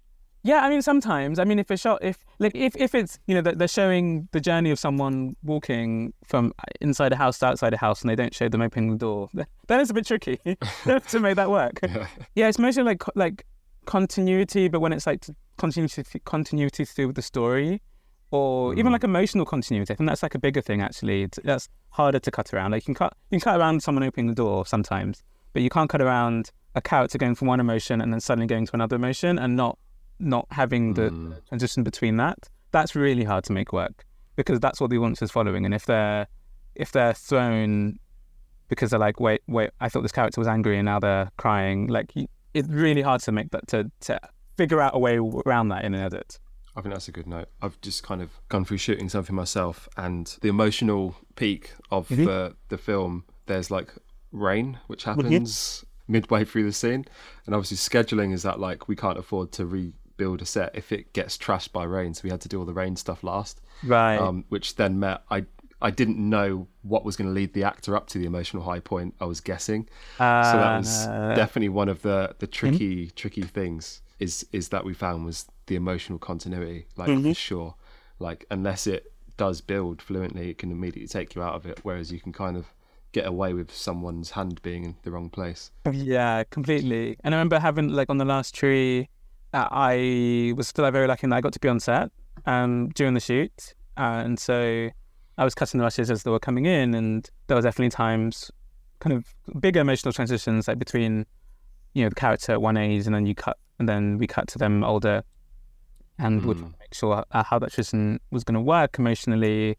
Yeah, I mean sometimes. I mean if a shot, if like if if it's you know they're they're showing the journey of someone walking from inside a house to outside a house, and they don't show them opening the door, then it's a bit tricky to make that work. Yeah. Yeah, it's mostly like like continuity, but when it's like continuity continuity to do with the story, or even Mhm. like emotional continuity, I think that's like a bigger thing actually. It's, that's harder to cut around. Like you can cut you can cut around someone opening the door sometimes, but you can't cut around a character going from one emotion and then suddenly going to another emotion and not not having the Mm. transition between that. That's really hard to make work because that's what the audience is following. And if they're if they're thrown because they're like, wait, wait, I thought this character was angry and now they're crying, like you, it's really hard to make that to to figure out a way around that in an edit. I think that's a good note. I've just kind of gone through shooting something myself, and the emotional peak of Mhm. the the film. There's like rain, which happens midway through the scene, and obviously scheduling is that like we can't afford to rebuild a set if it gets trashed by rain, so we had to do all the rain stuff last. Right. um, which then meant I I didn't know what was going to lead the actor up to the emotional high point. I was guessing, so that was Uh, definitely one of the the tricky tricky things is is that we found was the emotional continuity, like for sure, like unless it does build fluently, it can immediately take you out of it. Whereas you can kind of get away with someone's hand being in the wrong place. Yeah, completely. And I remember having like on the last tree, uh, I was still very lucky that I got to be on set um, during the shoot, uh, and so I was cutting the rushes as they were coming in, and there was definitely times, kind of big emotional transitions like between, you know, the character at one age, and then you cut, and then we cut to them older, and would Mm. make sure uh, how that transition was going to work emotionally.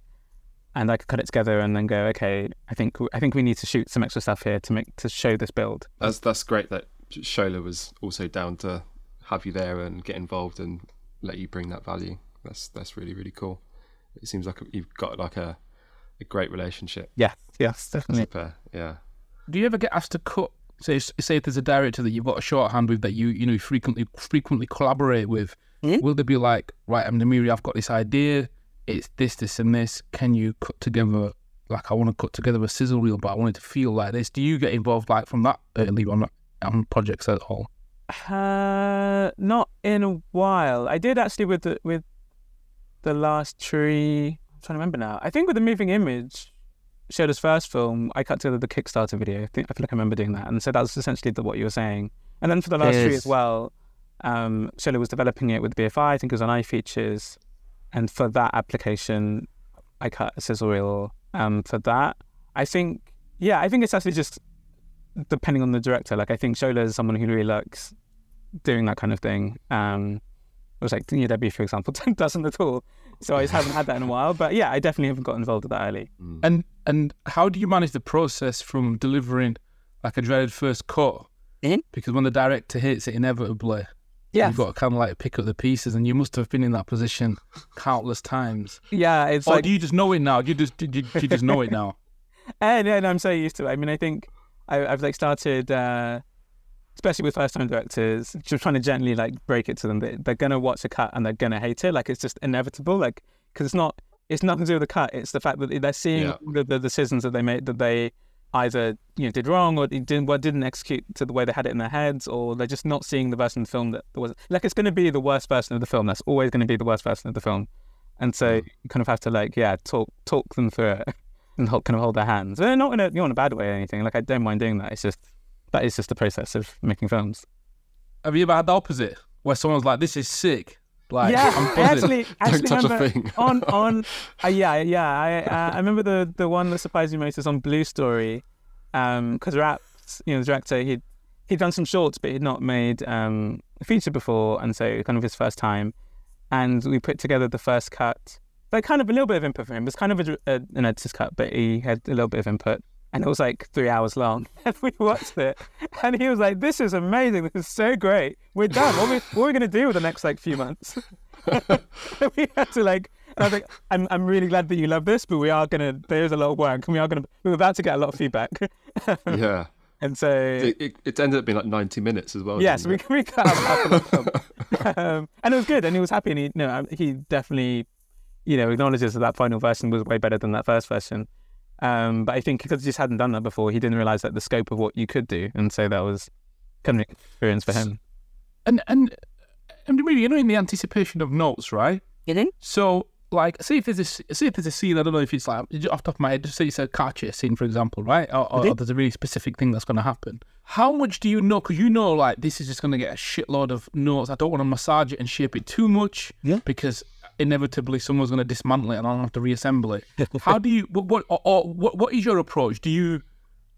And I could cut it together and then go, okay, I think I think we need to shoot some extra stuff here to make to show this build. That's that's great that Shola was also down to have you there and get involved and let you bring that value. That's that's really really cool. It seems like you've got like a a great relationship. Yeah, yes, definitely. pair. Yeah. Do you ever get asked to cut? Say, say if there's a director that you've got a shorthand with that you you know frequently frequently collaborate with. Mhm. Will they be like, right, I'm Mdhamiri, I've got this idea. It's this, this, and this. Can you cut together? Like, I want to cut together a sizzle reel, but I want it to feel like this. Do you get involved like from that early on on projects at all? Uh, not in a while. I did actually with the with the last tree. I'm trying to remember now. I think with the moving image, Shola's first film, I cut together the Kickstarter video. I think I feel like I remember doing that, and so that was essentially the, what you were saying. And then for the last tree Yes. as well, um, was developing it with BFI. I think it was on iFeatures, and for that application, I cut a sizzle reel. Um, for that, I think yeah, I think it's actually just depending on the director. Like I think Shola is someone who really likes doing that kind of thing. Um, was like you know, Debbie, for example, doesn't at all. So I just haven't had that in a while. But yeah, I definitely haven't got involved with that early. Mm. And and how do you manage the process from delivering like a dreaded first cut? Mhm. Because when the director hits it inevitably, yeah. you've got to kind of like pick up the pieces, and you must have been in that position countless times. yeah, it's or like do you just know it now? Do you just do you, do you just know it now? And yeah, no, I'm so used to it. I mean, I think I, I've like started, uh, especially with first time directors, just trying to gently like break it to them. They, they're gonna watch a cut and they're gonna hate it. Like it's just inevitable. Like because it's not, it's nothing to do with the cut. It's the fact that they're seeing Yeah. the, the decisions that they made that they either you know did wrong or didn't what didn't execute to the way they had it in their heads, or they're just not seeing the version of the film that was. Like it's gonna be the worst version of the film. That's always gonna be the worst version of the film. And so Mm. you kind of have to like yeah talk talk them through it and hold, kind of hold their hands. They're not in a not in a bad way or anything. Like I don't mind doing that. It's just that is just the process of making films. Have you ever had the opposite, where someone's like, "This is sick," like yeah, I'm I buzzing. actually actually Don't touch a remember thing. on on uh, yeah yeah I uh, I remember the the one that surprised me most is on Blue Story, um because Raps you know the director he'd he'd done some shorts but he'd not made um a feature before and so kind of his first time, and we put together the first cut. Like kind of a little bit of input for him. It was kind of a, a, an editor's cut, but he had a little bit of input. And it was like three hours long. And we watched it, and he was like, "This is amazing. This is so great. We're done. What are we, what are we going to do with the next like few months?" we had to like. I was like, I'm, I'm really glad that you love this, but we are gonna. There's a lot of work, and we are gonna. We're about to get a lot of feedback, yeah. and so It, it, it ended up being like 90 minutes as well. Yes, didn't we, we cut out half of the film. um, and it was good, and he was happy, and he, no, he definitely, you know, acknowledges that that final version was way better than that first version. Um, but I think because he just hadn't done that before, he didn't realize that the scope of what you could do, and so that was kind of an experience for him. And and and really, you know, in the anticipation of notes, right? Mm-hmm. So, like, say if there's a s- say if there's a scene, I don't know if it's like off the top of my head, just say it's a car chase scene, for example, right? Or, or, or there's a really specific thing that's going to happen. How much do you know? Because you know, like, this is just going to get a shitload of notes. I don't want to massage it and shape it too much, Yeah. because inevitably someone's going to dismantle it and I'll have to reassemble it. How do you? What what or, or what what is your approach? Do you?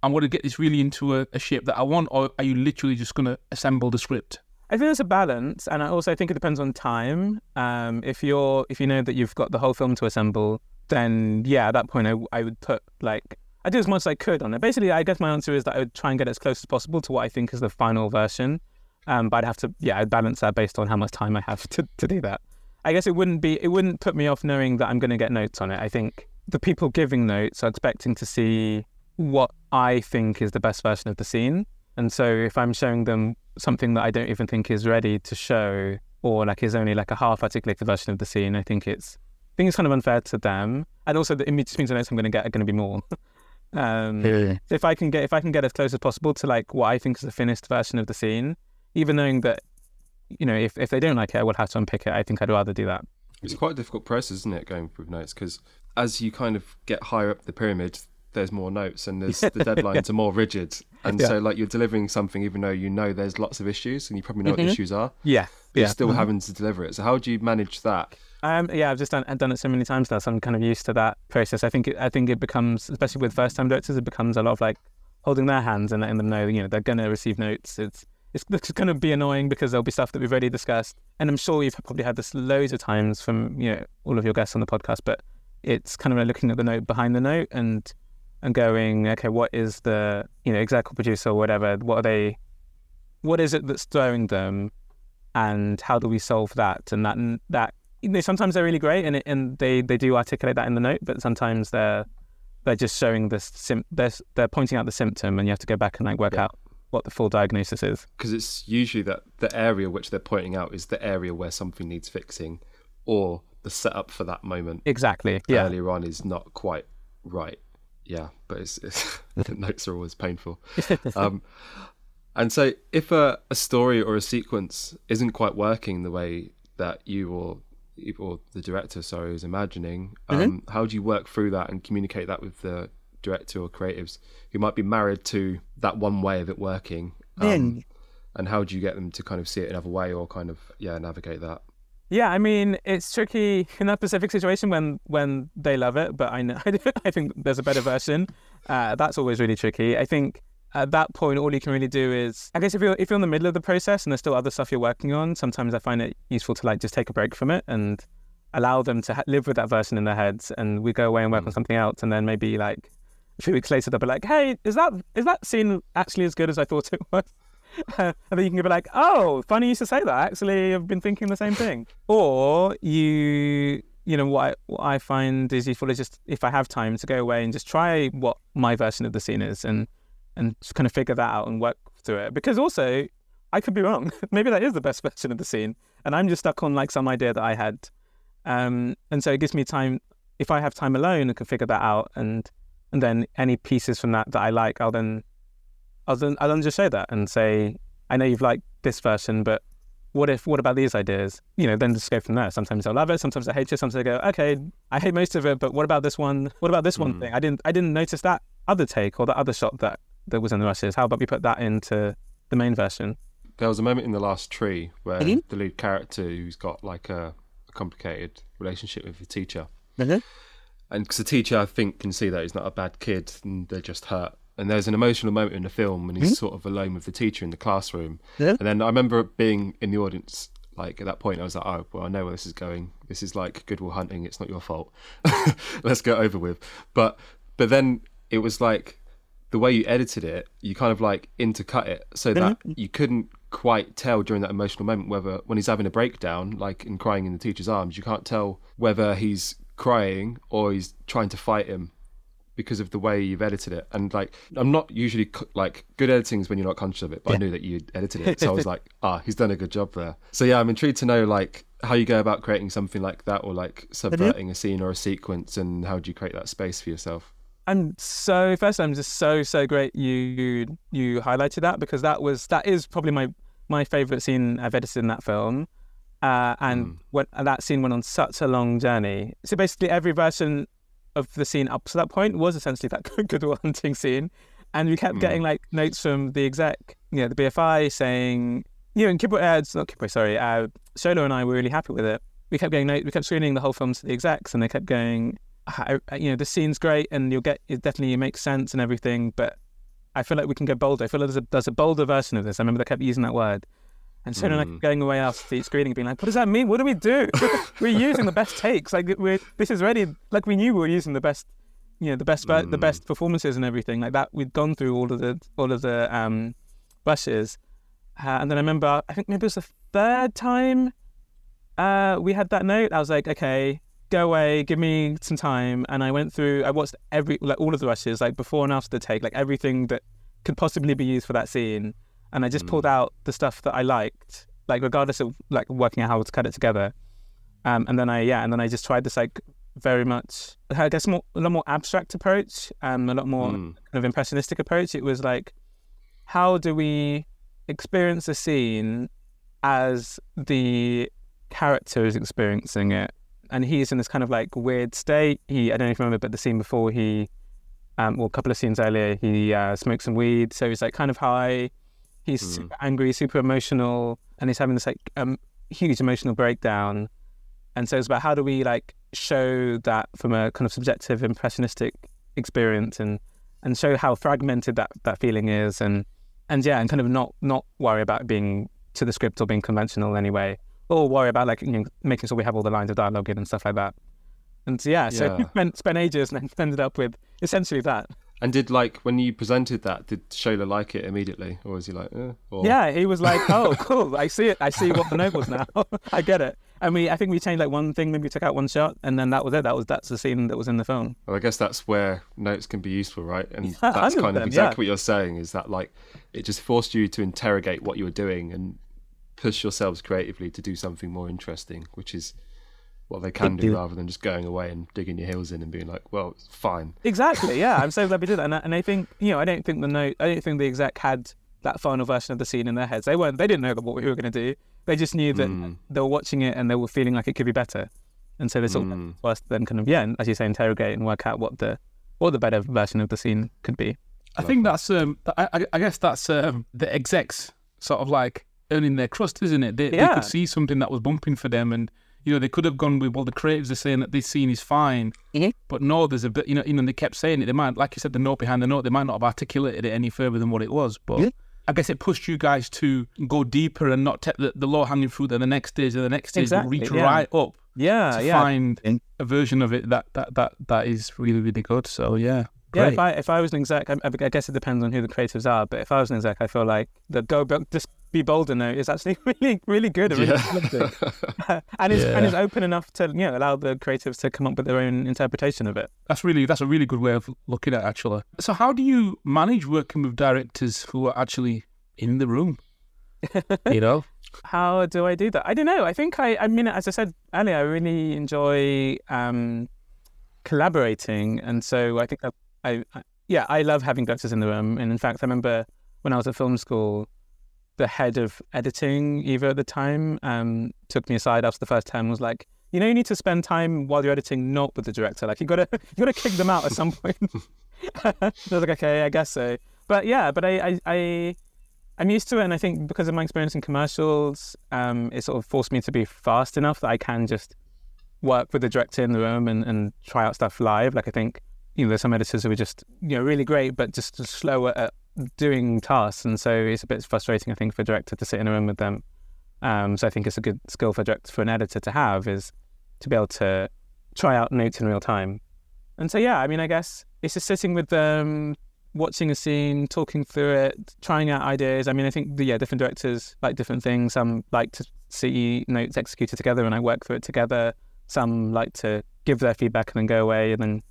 I'm going to get this really into a, a shape that I want, or are you literally just going to assemble the script? I think there's a balance, and I also think it depends on time. Um, if you're if you know that you've got the whole film to assemble, then yeah, at that point I, I would put like I do as much as I could on it. Basically, I guess my answer is that I would try and get as close as possible to what I think is the final version. Um, but I'd have to yeah, I'd balance that based on how much time I have to, to do that. I guess it wouldn't be it wouldn't put me off knowing that I'm going to get notes on it. I think the people giving notes are expecting to see what I think is the best version of the scene. And so if I'm showing them something that I don't even think is ready to show or like is only like a half articulated version of the scene, I think it's I think it's kind of unfair to them. And also the, it just means the notes I'm gonna get are gonna be more. um so if I can get if I can get as close as possible to like what I think is the finished version of the scene, even knowing that you know, if, if they don't like it, I will have to unpick it. I think I'd rather do that. It's quite a difficult process, isn't it, going through notes? Because as you kind of get higher up the pyramid, there's more notes and there's the deadlines are more rigid. And Yeah. so, like, you're delivering something even though you know there's lots of issues and you probably know what the issues are, Yeah. but you're still having to deliver it. So, how do you manage that? Um, yeah, I've just done I've done it so many times now, so I'm kind of used to that process. I think it, I think it becomes, especially with first time directors, it becomes a lot of like holding their hands and letting them know, you know, they're gonna receive notes. It's it's, it's going to be annoying because there'll be stuff that we've already discussed, and I'm sure you've probably had this loads of times from you know all of your guests on the podcast. But it's kind of like looking at the note behind the note and and going, okay, what is the you know executive producer or whatever? What are they? What is it that's throwing them? and how do we solve that? And that that you know, sometimes they're really great, and it, and they they do articulate that in the note, but sometimes they're they're just showing this sim- they're they're pointing out the symptom, and you have to go back and like work Yeah. out what the full diagnosis is. Because it's usually that the area which they're pointing out is the area where something needs fixing or the setup for that moment Exactly. Yeah. earlier on is not quite right. Yeah, but it's, it's the notes are always painful. Um, and so, if a, a story or a sequence isn't quite working the way that you or or the director, sorry, is imagining, um, how do you work through that and communicate that with the director or creatives who might be married to that one way of it working? Um, and how do you get them to kind of see it another way or kind of yeah navigate that? Yeah, I mean, it's tricky in that specific situation when when they love it, but I know I think there's a better version. Uh, that's always really tricky. I think at that point, all you can really do is, I guess, if you're if you're in the middle of the process and there's still other stuff you're working on, sometimes I find it useful to like just take a break from it and allow them to ha- live with that version in their heads, and we go away and work on something else, and then maybe like a few weeks later they'll be like, "Hey, is that is that scene actually as good as I thought it was?" and then you can be like, "Oh, funny you should say that. Actually, I've been thinking the same thing." Or you, you know, what I, what I find is useful is just if I have time to go away and just try what my version of the scene is, and and just kind of figure that out and work through it. Because also, I could be wrong. Maybe that is the best version of the scene, and I'm just stuck on like some idea that I had. Um, and so it gives me time. If I have time alone, I can figure that out, and and then any pieces from that that I like, I'll then I'll then I'll then just show that and say, I know you've liked this version, but what if what about these ideas? You know, then just go from there. Sometimes they'll love it, sometimes I hate it, sometimes I go, okay, I hate most of it, but what about this one? What about this one Mm. thing? I didn't I didn't notice that other take or that other shot that that was in the rushes. How about we put that into the main version? There was a moment in the last tree where Mhm. the lead character, who's got like a, a complicated relationship with the teacher, Mm-hmm. And because the teacher, I think, can see that he's not a bad kid and they're just hurt. And there's an emotional moment in the film when he's mm-hmm. sort of alone with the teacher in the classroom. Yeah. And then I remember being in the audience, like at that point, I was like, oh, well, I know where this is going. This is like Good Will Hunting. It's not your fault. Let's get over with. But but then it was like the way you edited it, you kind of like intercut it so that you couldn't quite tell during that emotional moment whether when he's having a breakdown, like in crying in the teacher's arms, you can't tell whether he's crying or he's trying to fight him because of the way you've edited it. And like, I'm not usually like good editing is when you're not conscious of it, but I knew that you edited it, so I was like, ah, he's done a good job there. So yeah, I'm intrigued to know like how you go about creating something like that, or like subverting a scene or a sequence, and how do you create that space for yourself? I'm so first I'm just so so great you you highlighted that because that was that is probably my my favorite scene I've edited in that film. Uh, and Mm. when, and that scene went on such a long journey. So basically, every version of the scene up to that point was essentially that Good Hunting scene, and we kept Mm. getting like notes from the exec, you know, the BFI saying, you know, and Kibwe, uh, not Kibwe, sorry, uh, Shola and I were really happy with it. We kept getting notes, we kept screening the whole film to the execs, and they kept going, "I- I- you know, the scene's great, and you'll get it definitely makes sense and everything, but I feel like we can go bolder. I feel like there's a, there's a bolder version of this. I remember they kept using that word. And I Mm. kept going away after each screening, being like, "What does that mean? What do we do? we're using the best takes. Like we're this is ready. Like we knew we were using the best, you know, the best ver- the Mm. best performances and everything like that. We'd gone through all of the all of the um, uh, and then I remember I think maybe it was the third time uh, we had that note. I was like, okay, go away, give me some time. And I went through, I watched every, like all of the rushes, like before and after the take, like everything that could possibly be used for that scene. And I just pulled out the stuff that I liked, like regardless of like working out how to cut it together. Um, and then I, yeah, and then I just tried this like very much, I guess more, a lot more abstract approach, um, a lot more Mm. kind of impressionistic approach. It was like, how do we experience a scene as the character is experiencing it? And he's in this kind of like weird state. He, I don't know if you remember, but the scene before he, um, well, a couple of scenes earlier, he uh, smoked some weed. So he's like kind of high. He's Mm. super angry, super emotional, and he's having this like um, huge emotional breakdown. And so it's about how do we like show that from a kind of subjective, impressionistic experience, and and show how fragmented that that feeling is, and and yeah, and kind of not not worry about being to the script or being conventional anyway, or worry about like you know, making sure we have all the lines of dialogue in and stuff like that. And so, yeah, so Yeah. spent spent ages and ended up with essentially that. And did like when you presented that, did Shola like it immediately, or was he like, eh? Or... Yeah, he was like, "Oh, cool! I see it. I see what the was now. I get it." And we, I think we changed like one thing. Maybe took out one shot, and then that was it. That was that's the scene that was in the film. Well, I guess that's where notes can be useful, right? And Yeah, that's kind of 100%, exactly yeah. what you're saying is that like it just forced you to interrogate what you were doing and push yourselves creatively to do something more interesting, which is what they can do Indeed. rather than just going away and digging your heels in and being like, well, it's fine. Exactly. Yeah, I'm so glad we did that. And I, and I think you know, I don't think the note, I don't think the exec had that final version of the scene in their heads. They weren't. They didn't know what we were going to do. They just knew that Mm. they were watching it and they were feeling like it could be better. And so they sort of Mm. for us then kind of yeah, and as you say, interrogate and work out what the what the better version of the scene could be. I think that's um, I, I- I guess that's um, the execs sort of like earning their crust, isn't it? They, they could see something that was bumping for them, and you know they could have gone with well, the creatives are saying that this scene is fine, Mhm. but no, there's a bit, you know, you know, they kept saying it. They might, like you said, the note behind the note, they might not have articulated it any further than what it was, but. Yeah. I guess it pushed you guys to go deeper and not take the, the low hanging fruit at the next stage or the next stage, Exactly, reach yeah. right up Yeah, to yeah. find And- a version of it that, that that that is really really good. So yeah, Yeah, if I if I was an exec, I, I guess it depends on who the creatives are. But if I was an exec, I feel like the go just be bolder note is actually really really good and really Yeah. and is and Yeah. is open enough to you know allow the creatives to come up with their own interpretation of it. That's really that's a really good way of looking at it, actually. So how do you manage working with directors who are actually in the room? you know, How do I do that? I don't know. I think I I mean as I said earlier, I really enjoy um, collaborating, and so I think that I, I yeah I love having directors in the room. And in fact, I remember when I was at film school. The head of editing, Eva at the time, um, took me aside after the first term. and Was like, you know, you need to spend time while you're editing, not with the director. Like, you gotta, you gotta kick them out at some point. I was like, okay, I guess so. But yeah, but I, I, I, I'm used to it, and I think because of my experience in commercials, um, it sort of forced me to be fast enough that I can just work with the director in the room and, and try out stuff live. Like I think you know, there's some editors who are just you know really great, but just slower at doing tasks, and so it's a bit frustrating. I think for a director to sit in a room with them. Um, so I think it's a good skill for director, for an editor to have is to be able to try out notes in real time. And so yeah, I mean, I guess it's just sitting with them, watching a scene, talking through it, trying out ideas. I mean, I think yeah, different directors like different things. Some like to see notes executed together and I work through it together. Some like to give their feedback and then go away and then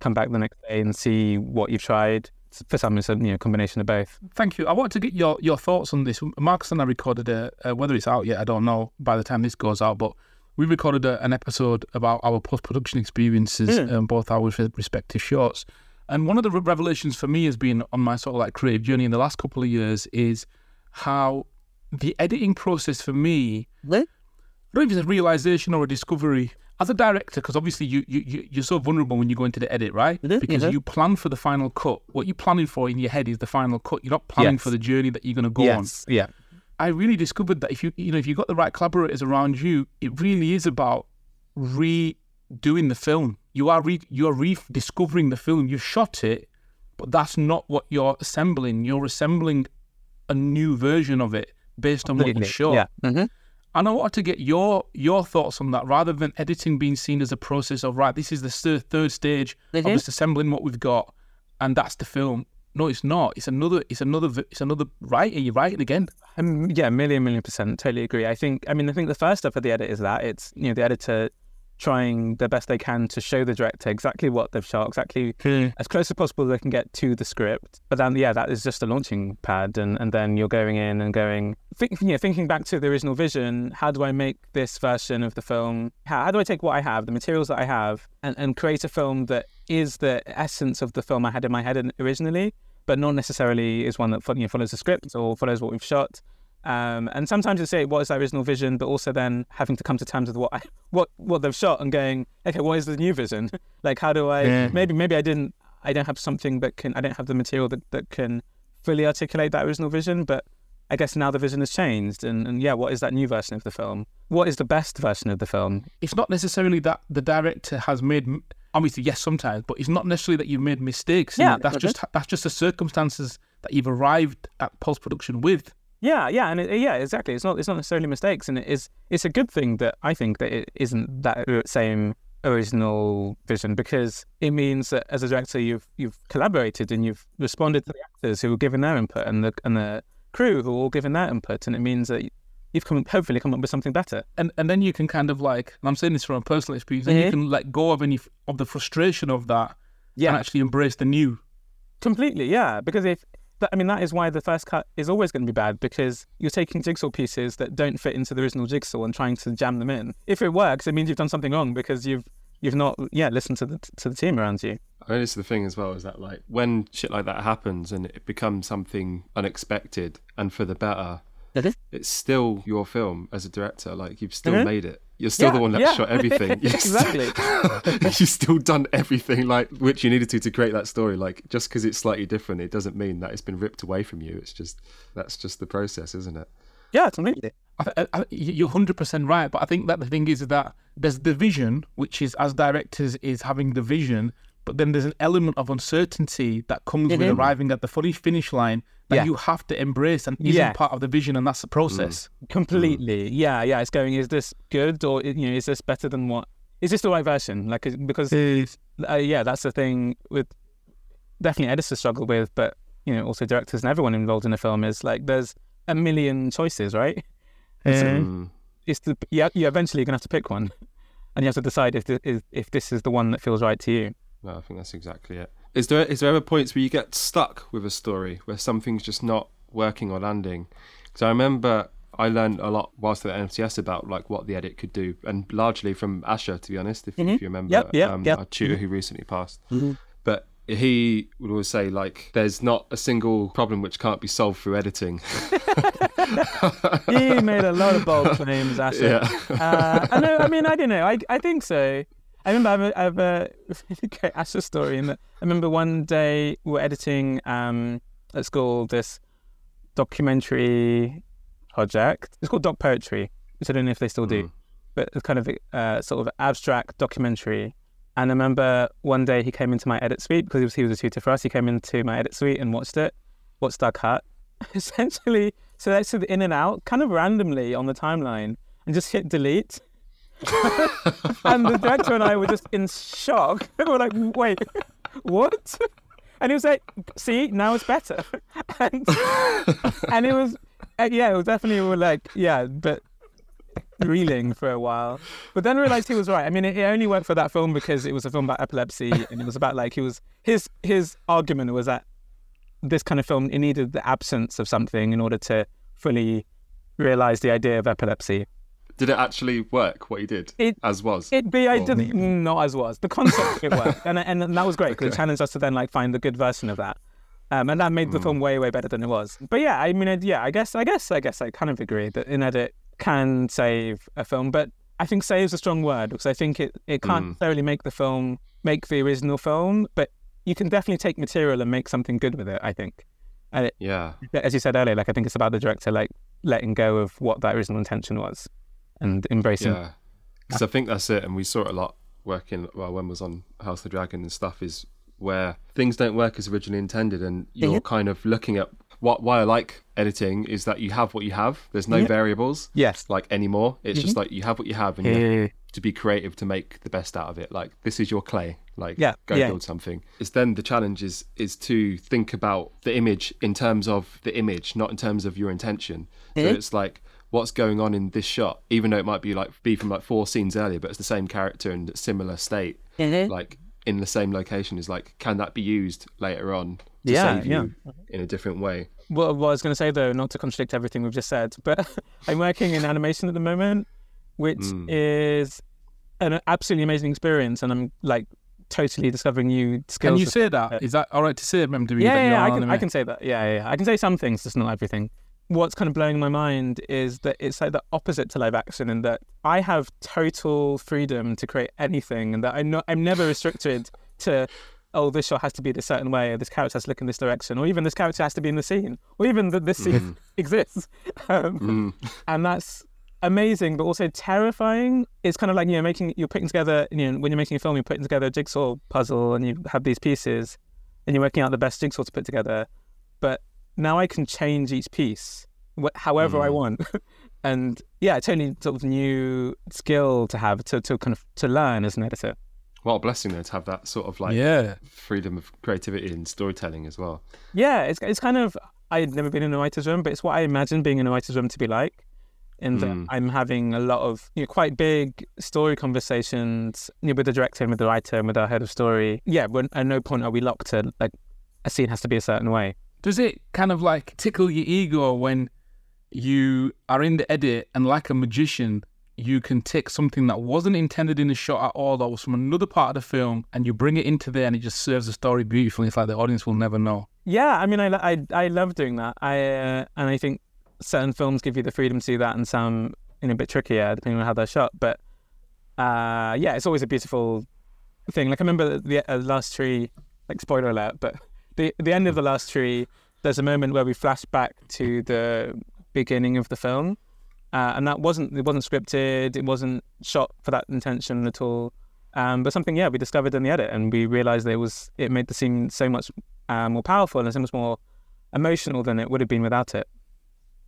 come back the next day and see what you've tried. For some, it's a you know combination of both. Thank you. I want to get your, your thoughts on this. Marcus and I recorded a, uh, whether it's out yet, I don't know by the time this goes out, but we recorded a, an episode about our post production experiences, Mm. um, both our respective shorts. And one of the revelations for me has been on my sort of like creative journey in the last couple of years is how the editing process for me, what? I don't know if it's a realization or a discovery. As a director, because obviously you, you, you, you're so vulnerable when you go into the edit, right? Mhm, Because mhm. you plan for the final cut. What you're planning for in your head is the final cut. You're not planning Yes. for the journey that you're going to go on. Yeah. I really discovered that if you you know if you've got the right collaborators around you, it really is about redoing the film. You are re, you are rediscovering the film. You shot it, but that's not what you're assembling. You're assembling a new version of it based on what you shot. Yeah. hmm And I wanted to get your your thoughts on that, rather than editing being seen as a process of right. This is the third third stage of Mhm. just assembling what we've got, and that's the film. No, it's not. It's another. It's another. It's another writing. You're writing again. Um, yeah, million, million percent. Totally agree. I think, I mean, I think the first step of the edit is that it's, you know, the editor trying the best they can to show the director exactly what they've shot, exactly hmm. as close as possible they can get to the script. But then, yeah, that is just a launching pad. And, and then you're going in and going, think, you know, thinking back to the original vision, how do I make this version of the film? How, how do I take what I have, the materials that I have, and, and create a film that is the essence of the film I had in my head originally? but not necessarily is one that you know, follows the script or follows what we've shot. Um, and sometimes you say, what is that original vision? But also then having to come to terms with what I, what what they've shot and going, okay, what is the new vision? like, how do I? Yeah. Maybe maybe I didn't I don't have something that can I don't have the material that, that can fully articulate that original vision. But I guess now the vision has changed, and, and yeah, what is that new version of the film? What is the best version of the film? it's not necessarily that the director has made m- obviously yes sometimes but it's not necessarily that you've made mistakes Yeah, that's just that's just the circumstances that you've arrived at post-production with Yeah, yeah, and it, yeah, exactly. It's not it's not necessarily mistakes, and it is it's a good thing that I think that it isn't that same original vision because it means that as a director you've you've collaborated and you've responded to the actors who were given their input and the and the crew who were all giving their input, and it means that you've come hopefully come up with something better. and and then you can kind of like and i'm saying this from a personal experience then you Mhm. can let go of any of the frustration of that Yeah, and actually embrace the new Completely, yeah. Because if I mean, that is why the first cut is always going to be bad because you're taking jigsaw pieces that don't fit into the original jigsaw and trying to jam them in. If it works, it means you've done something wrong because you've you've not yeah listened to the to the team around you. I mean, is the thing as well is that like when shit like that happens and it becomes something unexpected and for the better. It's still your film as a director. Like you've still Mhm. made it. You're still the one that yeah. shot everything. You've Exactly. Still, you've still done everything like which you needed to to create that story. Like just because it's slightly different, it doesn't mean that it's been ripped away from you. It's just that's just the process, isn't it? Yeah, completely. I, I, I, you're hundred percent right, but I think that the thing is that there's the vision, which is as directors is having the vision, but then there's an element of uncertainty that comes with arriving at the fully finish line that Yeah. you have to embrace and isn't Yeah. part of the vision, and that's the process. Completely. Yeah, yeah. It's going. Is this good or you know is this better than what? Is this the right version? Like because uh, yeah, that's the thing with definitely editors struggle with, but you know also directors and everyone involved in a film is like there's a million choices, right? So Mm. it's the yeah you're eventually gonna have to pick one, and you have to decide if this, if, if this is the one that feels right to you. No, I think that's exactly it. Is there is there ever points where you get stuck with a story where something's just not working or landing? Because I remember I learned a lot whilst at NFTS about like what the edit could do, and largely from Asher, to be honest, if, Mhm. if you remember, Yep, yep, um, yep. our tutor who recently passed. But he would always say like, "There's not a single problem which can't be solved through editing." He made a lot of bold claims, Asher. yeah. uh, I know. I mean, I don't know. I I think so. I remember I have a, I have a really great Asher story. In that I remember one day we were editing um, at school this documentary project. It's called Doc Poetry, which I don't know if they still do, Mm. but it's kind of a uh, sort of abstract documentary. And I remember one day he came into my edit suite because he was he was a tutor for us. He came into my edit suite and watched it, watched our cut, essentially selected in and out kind of randomly on the timeline and just hit delete. and the director and I were just in shock. we were like, wait, what? and he was like, "See, now it's better." and, and it was, uh, yeah, it was definitely we were like, yeah, but reeling for a while. But then realized he was right. I mean, it, it only worked for that film because it was a film about epilepsy, and it was about like he was his his argument was that this kind of film it needed the absence of something in order to fully realize the idea of epilepsy. Did it actually work? What he did, It- as was. It be I didn't not as was the concept it worked, and and that was great because Okay. it challenged us to then like find the good version of that, um, and that made the Mm. film way way better than it was. But yeah, I mean, yeah, I guess I guess I guess I kind of agree that in edit can save a film, but I think save is a strong word because I think it it can't Mm. necessarily make the film make the original film, but you can definitely take material and make something good with it. I think, and it, yeah, as you said earlier, like I think it's about the director like letting go of what that original intention was and embracing. yeah. Because I think that's it, and we saw it a lot working. Well, when was on House of the Dragon and stuff is where things don't work as originally intended, and you're Yeah. kind of looking at what. Why I like editing is that you have what you have. There's no Yeah. variables Yes. like anymore. It's just like you have what you have, and you have to be creative to make the best out of it. Like this is your clay. Like Yeah, go yeah. build something. It's then the challenge is is to think about the image in terms of the image, not in terms of your intention. So Mhm. it's like what's going on in this shot, even though it might be like be from like four scenes earlier, but it's the same character in a similar state, like in the same location. Is like can that be used later on to Yeah, save yeah. you in a different way? Well, what I was going to say though, not to contradict everything we've just said, but I'm working in animation at the moment, which Mm. is an absolutely amazing experience, and I'm like totally discovering new skills. Can you to- say that? Is that all right to say, Mem Yeah, yeah, yeah, I can, I can say that. Yeah, yeah, yeah, I can say some things, just not everything. What's kind of blowing my mind is that it's like the opposite to live action, in that I have total freedom to create anything, and that I'm not, I'm never restricted to, oh, this shot has to be this certain way, or this character has to look in this direction, or even this character has to be in the scene, or even that this scene exists. Um, Mm. and that's amazing, but also terrifying. It's kind of like you know making you're putting together you know when you're making a film, you're putting together a jigsaw puzzle, and you have these pieces, and you're working out the best jigsaw to put together. But now I can change each piece wh- however I Mm. want, and yeah, it's only sort of new skill to have to to kind of to learn as an editor. What a blessing though to have that sort of like yeah. freedom of creativity and storytelling as well. Yeah, it's it's kind of I'd never been in a writer's room, but it's what I imagine being in a writer's room to be like. In that Mm. I'm having a lot of you know, quite big story conversations you know, with the director and with the writer and with our head of story. Yeah, when, at no point are we locked to like a scene has to be a certain way. Does it kind of like tickle your ego when you are in the edit and like a magician, you can take something that wasn't intended in the shot at all, that was from another part of the film, and you bring it into there and it just serves the story beautifully. It's like the audience will never know. Yeah, I mean, I, I, I love doing that. I uh, and I think certain films give you the freedom to do that, and some know a bit trickier depending on how they're shot. But uh, yeah, it's always a beautiful thing. Like I remember the uh, last tree, like spoiler alert, but the the end of the last tree, there's a moment where we flash back to the beginning of the film, uh, and that wasn't it wasn't scripted, it wasn't shot for that intention at all. Um, but something, yeah, we discovered in the edit, and we realized that it was it made the scene so much uh, more powerful and so much more emotional than it would have been without it.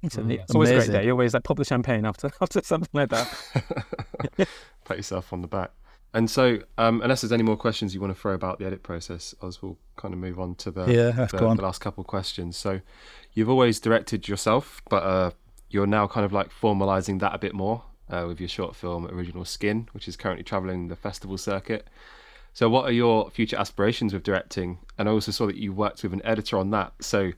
So, Mm. it's always a great day. You always like pop the champagne after after something like that. Pat yourself on the back. And so, um, unless there's any more questions you want to throw about the edit process, Oz will kind of move on to the, Yeah, the, the last couple of questions. So, you've always directed yourself, but uh, you're now kind of like formalizing that a bit more uh, with your short film Original Skin, which is currently traveling the festival circuit. So, what are your future aspirations with directing? And I also saw that you worked with an editor on that. So,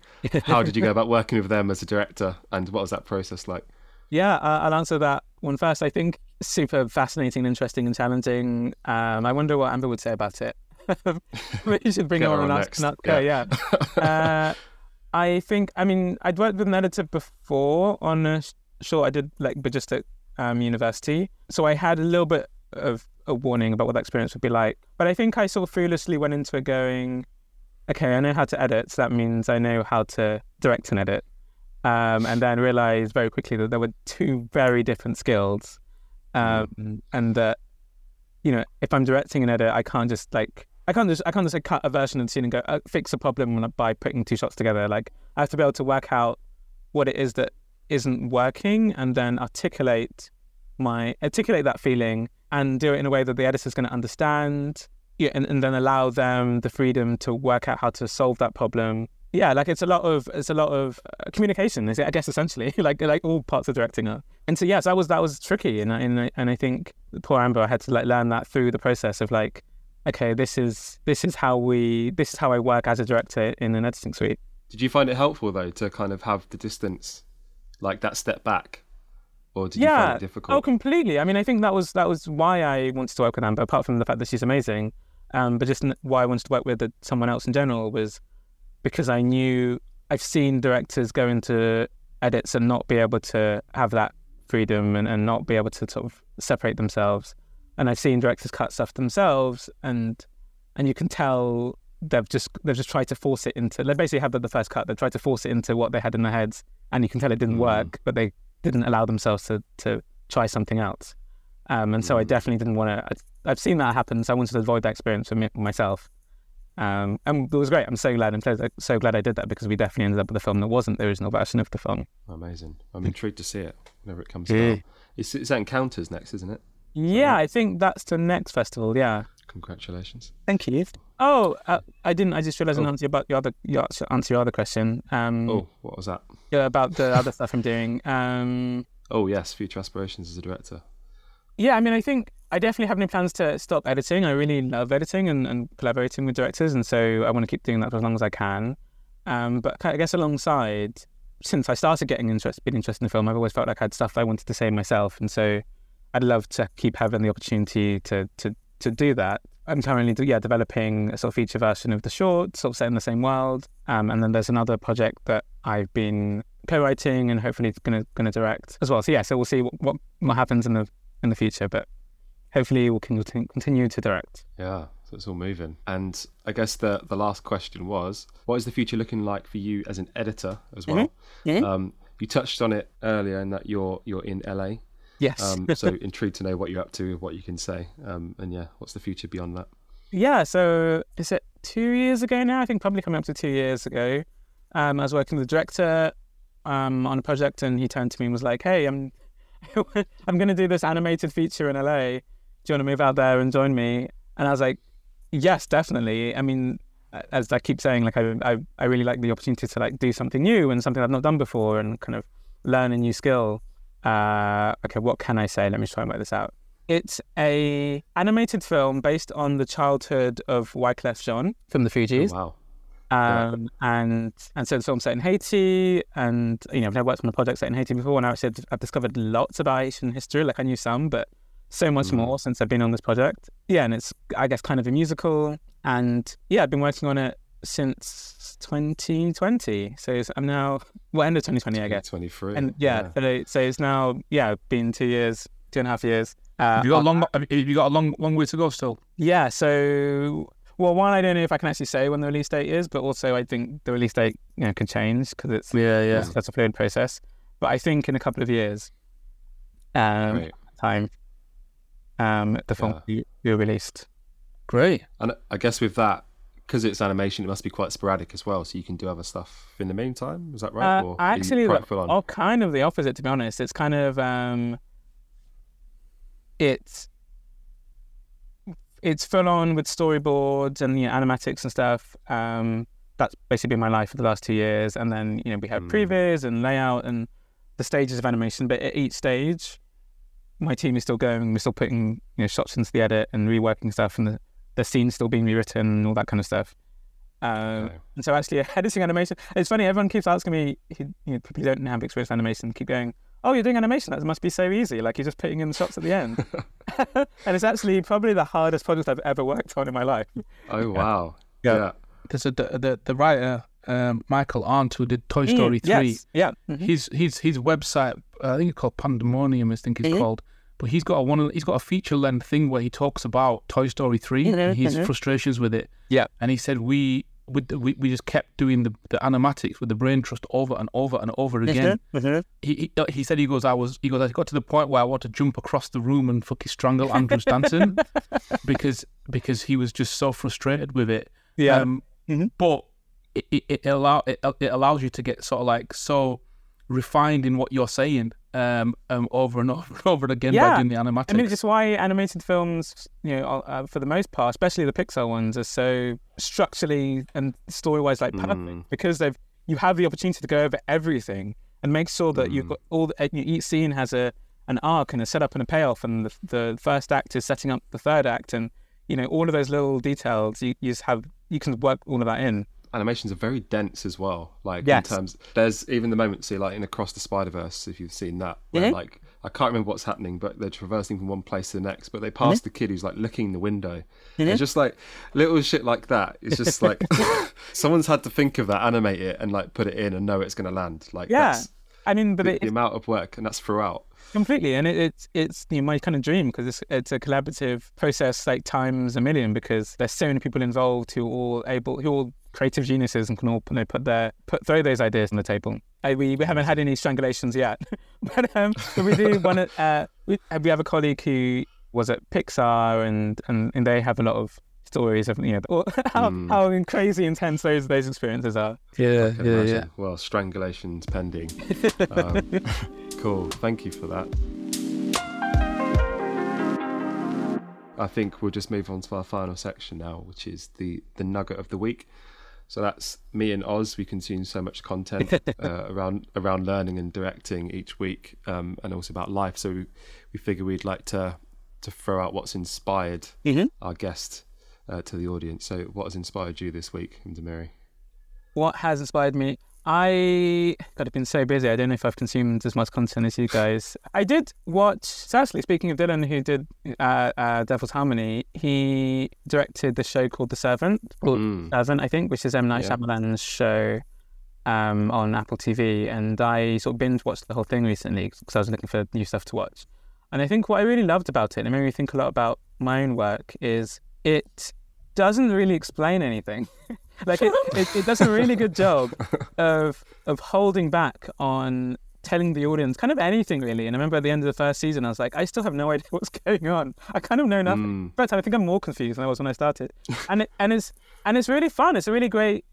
how did you go about working with them as a director, and what was that process like? Yeah, uh, I'll answer that one first. I think super fascinating, interesting, and challenging. Um, I wonder what Amber would say about it. you should bring her on on and ask. Not, yeah. uh, I think. I mean, I'd worked with an editor before on a sh- short I did like, but just at um, university. So I had a little bit of a warning about what that experience would be like. But I think I sort of foolishly went into it going, okay, I know how to edit, so that means I know how to direct and edit. Um, and then realized very quickly that there were two very different skills, um, and that you know if I'm directing an edit, I can't just like I can't just I can't just like, cut a version of the scene and go uh, fix a problem by putting two shots together. Like I have to be able to work out what it is that isn't working, and then articulate my articulate that feeling and do it in a way that the editor's going to understand. yeah, and, and then allow them the freedom to work out how to solve that problem. Yeah, like it's a lot of it's a lot of uh, communication. I guess essentially, like like all parts of directing are. And so yes, that was that was tricky, and I, and I, and I think poor Amber had to like learn that through the process of like, okay, this is this is how we this is how I work as a director in an editing suite. Did you find it helpful though to kind of have the distance, like that step back, or did you yeah. find it difficult? Oh, completely. I mean, I think that was that was why I wanted to work with Amber. Apart from the fact that she's amazing, um, but just why I wanted to work with someone else in general was because I knew I've seen directors go into edits and not be able to have that freedom and, and not be able to sort of separate themselves. And I've seen directors cut stuff themselves, and and you can tell they've just they've just tried to force it into. They basically had the, the first cut. They tried to force it into what they had in their heads, and you can tell it didn't Mm. work. But they didn't allow themselves to to try something else. Um, and so I Mm. definitely didn't want to. I've seen that happen, so I wanted to avoid that experience for me, myself. Um, and it was great. I'm so glad. I'm so, so glad I did that because we definitely ended up with a film that wasn't the original version of the film. Amazing. I'm intrigued to see it whenever it comes Yeah. out. It's, it's at Encounters next, isn't it? Yeah, I think that's the next festival. Yeah. Congratulations. Thank you. Oh, uh, I didn't. I just realised I Oh. didn't answer about your other your, answer your other question. Um, Oh, what was that? yeah, about the other stuff I'm doing. Um, Oh, yes, future aspirations as a director. yeah, I mean, I think I definitely have no plans to stop editing. I really love editing and, and collaborating with directors, and so I want to keep doing that for as long as I can. Um, but I guess alongside, since I started getting interest, being interested in the film, I've always felt like I had stuff I wanted to say myself, and so I'd love to keep having the opportunity to to to do that. I'm currently yeah developing a sort of feature version of the short, sort of set in the same world, um, and then there's another project that I've been co-writing and hopefully going to going to direct as well. So yeah, so we'll see what, what what happens in the in the future, but hopefully we can continue to direct. Yeah, so it's all moving. And I guess the the last question was, what is the future looking like for you as an editor as well? Mhm. Um, you touched on it earlier in that you're you're in LA. Yes. Um, so intrigued to know what you're up to, what you can say, um, and yeah, what's the future beyond that? Yeah, so is it two years ago now? I think probably coming up to two years ago. Um, I was working with the director um, on a project, and he turned to me and was like, "Hey, I'm I'm going to do this animated feature in LA. Do you want to move out there and join me?" And I was like, "Yes, definitely." I mean, as I keep saying, like I I, I really like the opportunity to like do something new and something I've not done before, and kind of learn a new skill. Uh, okay, what can I say? Let me try and work this out. It's a animated film based on the childhood of Wyclef Jean from the Oh, Fugees. wow. Yeah. Um, and and so the film's set in Haiti, and you know I've never worked on a project set in Haiti before, and I said I've discovered lots about Haitian history. Like I knew some, but so much Mm. more since I've been on this project. Yeah, and it's I guess kind of a musical, and yeah, I've been working on it since 2020. So it's, I'm now well end of 2020, I guess. 23. And yeah, So, so it's now yeah been two years, two and a half years. Uh, Have you got a long? Have you got a long, long way to go still? yeah, so well, one, I don't know if I can actually say when the release date is, but also I think the release date you know can change because it's Yeah, yeah. that's a fluid process. But I think in a couple of years, um, Great. time, um, the film Yeah. be released. Great. And I guess with that, because it's animation, it must be quite sporadic as well. So you can do other stuff in the meantime. Is that right? Uh, Or actually, quite the- full on? oh, kind of the opposite, to be honest. It's kind of um, it's it's full on with storyboards and you know, animatics and stuff. Um, that's basically been my life for the last two years. And then you know we have Mm. previs and layout and the stages of animation. But at each stage, my team is still going. We're still putting you know shots into the edit and reworking stuff, and the the scene's still being rewritten and all that kind of stuff. Um, Okay. and so actually editing animation, it's funny, everyone keeps asking me, you know, people who don't have experience with animation keep going, oh, you're doing animation, that must be so easy. Like you're just putting in the shots at the end. and it's actually probably the hardest project I've ever worked on in my life. Oh, wow. Yeah. yeah. There's a the the, the writer um, Michael Arndt who did Toy Mm, Story three. Yes. Yeah. Mhm. His his his website, uh, I think it's called Pandemonium. I think it's Mhm. called. But he's got a one. He's got a feature length thing where he talks about Toy Story 3 Mhm, and his frustrations with it. Yeah. And he said we with the, we, we just kept doing the, the animatics with the brain trust over and over and over again. He, he uh, he said he goes I was he goes I got to the point where I want to jump across the room and fucking strangle Andrew Stanton because because he was just so frustrated with it. Yeah. Um, Mhm. But it, it, it allow it, it allows you to get sort of like so refined in what you're saying um, um, over and over and over again Yeah. by doing the animatics. I mean, it's why animated films, you know, uh, for the most part, especially the Pixar ones, are so structurally and story-wise like perfect Mm. because they've you have the opportunity to go over everything and make sure that you've Mm. got all the, each scene has a an arc and a setup and a payoff, and the, the first act is setting up the third act, and you know all of those little details. You, you just have you can work all of that in. Animations are very dense as well. Like Yes. in terms, there's even the moment, see, like in Across the Spider Verse, if you've seen that, where Mhm. like I can't remember what's happening, but they're traversing from one place to the next. But they pass the kid who's like looking in the window, and just like little shit like that. It's just like someone's had to think of that, animate it, and like put it in and know it's going to land. Like Yeah, that's I mean, but the, the amount of work, and that's throughout. Completely, and it, it's it's you know, my kind of dream because it's it's a collaborative process like times a million because there's so many people involved who are all able who all creative geniuses and can all you know, put their put throw those ideas on the table. Uh, we we haven't had any strangulations yet, but um, but we do one. Uh, we we have a colleague who was at Pixar and and, and they have a lot of stories of you know how Mm. how crazy intense those those experiences are. yeah, yeah, imagine. yeah. Well, strangulations pending. um, cool. Thank you for that. I think we'll just move on to our final section now, which is the the nugget of the week. So that's me and Oz. We consume so much content uh, around around learning and directing each week, um, and also about life. So we, we figure we'd like to to throw out what's inspired Mhm. our guest uh, to the audience. So what has inspired you this week, Mary? what has inspired me i god i've been so busy i don't know if i've consumed as much content as you guys. I did watch firstly speaking of dylan who did uh, uh, devil's harmony he directed the show called the servant. Called Mm. servant i think which is m. Night Yeah. Shyamalan's show um, on apple tv and i sort of binge watched the whole thing recently because i was looking for new stuff to watch. And i think what i really loved about it and it made me think a lot about my own work is it doesn't really explain anything like it, it, it does a really good job of of holding back on telling the audience kind of anything really. And I remember at the end of the first season, I was like, I still have no idea what's going on. I kind of know nothing. Mm. Fact, I think I'm more confused than I was when I started. And it, and it's and it's really fun. It's a really great.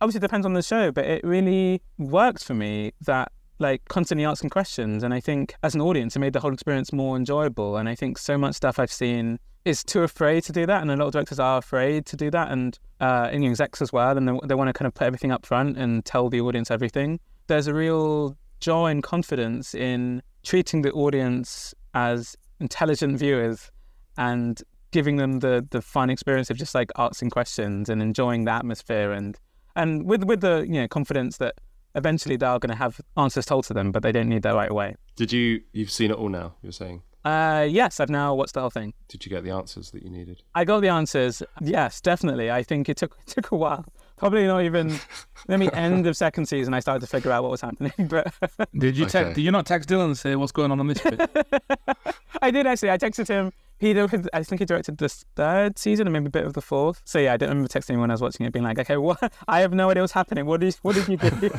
Obviously, it depends on the show, but it really works for me that like constantly asking questions. And I think as an audience, it made the whole experience more enjoyable. And I think so much stuff I've seen is too afraid to do that, and a lot of directors are afraid to do that, and uh, and, execs as well, and they, they want to kind of put everything up front and tell the audience everything. There's a real joy and confidence in treating the audience as intelligent viewers and giving them the the fun experience of just like asking questions and enjoying the atmosphere and and with with the you know confidence that eventually they're going to have answers told to them, but they don't need that right away. Did you you've seen it all now? You're saying. Uh, yes, I've now watched the whole thing. Did you get the answers that you needed? I got the answers. Yes, definitely. I think it took it took a while. Probably not even maybe end of second season. I started to figure out what was happening, but Did you text? Did you not text Dylan and say what's going on on this bit? I did actually. I texted him. He directed, I think he directed the third season and maybe a bit of the fourth. So yeah, I don't remember texting him when I was watching it, being like, "Okay, what? I have no idea what's happening. What did what did you do?"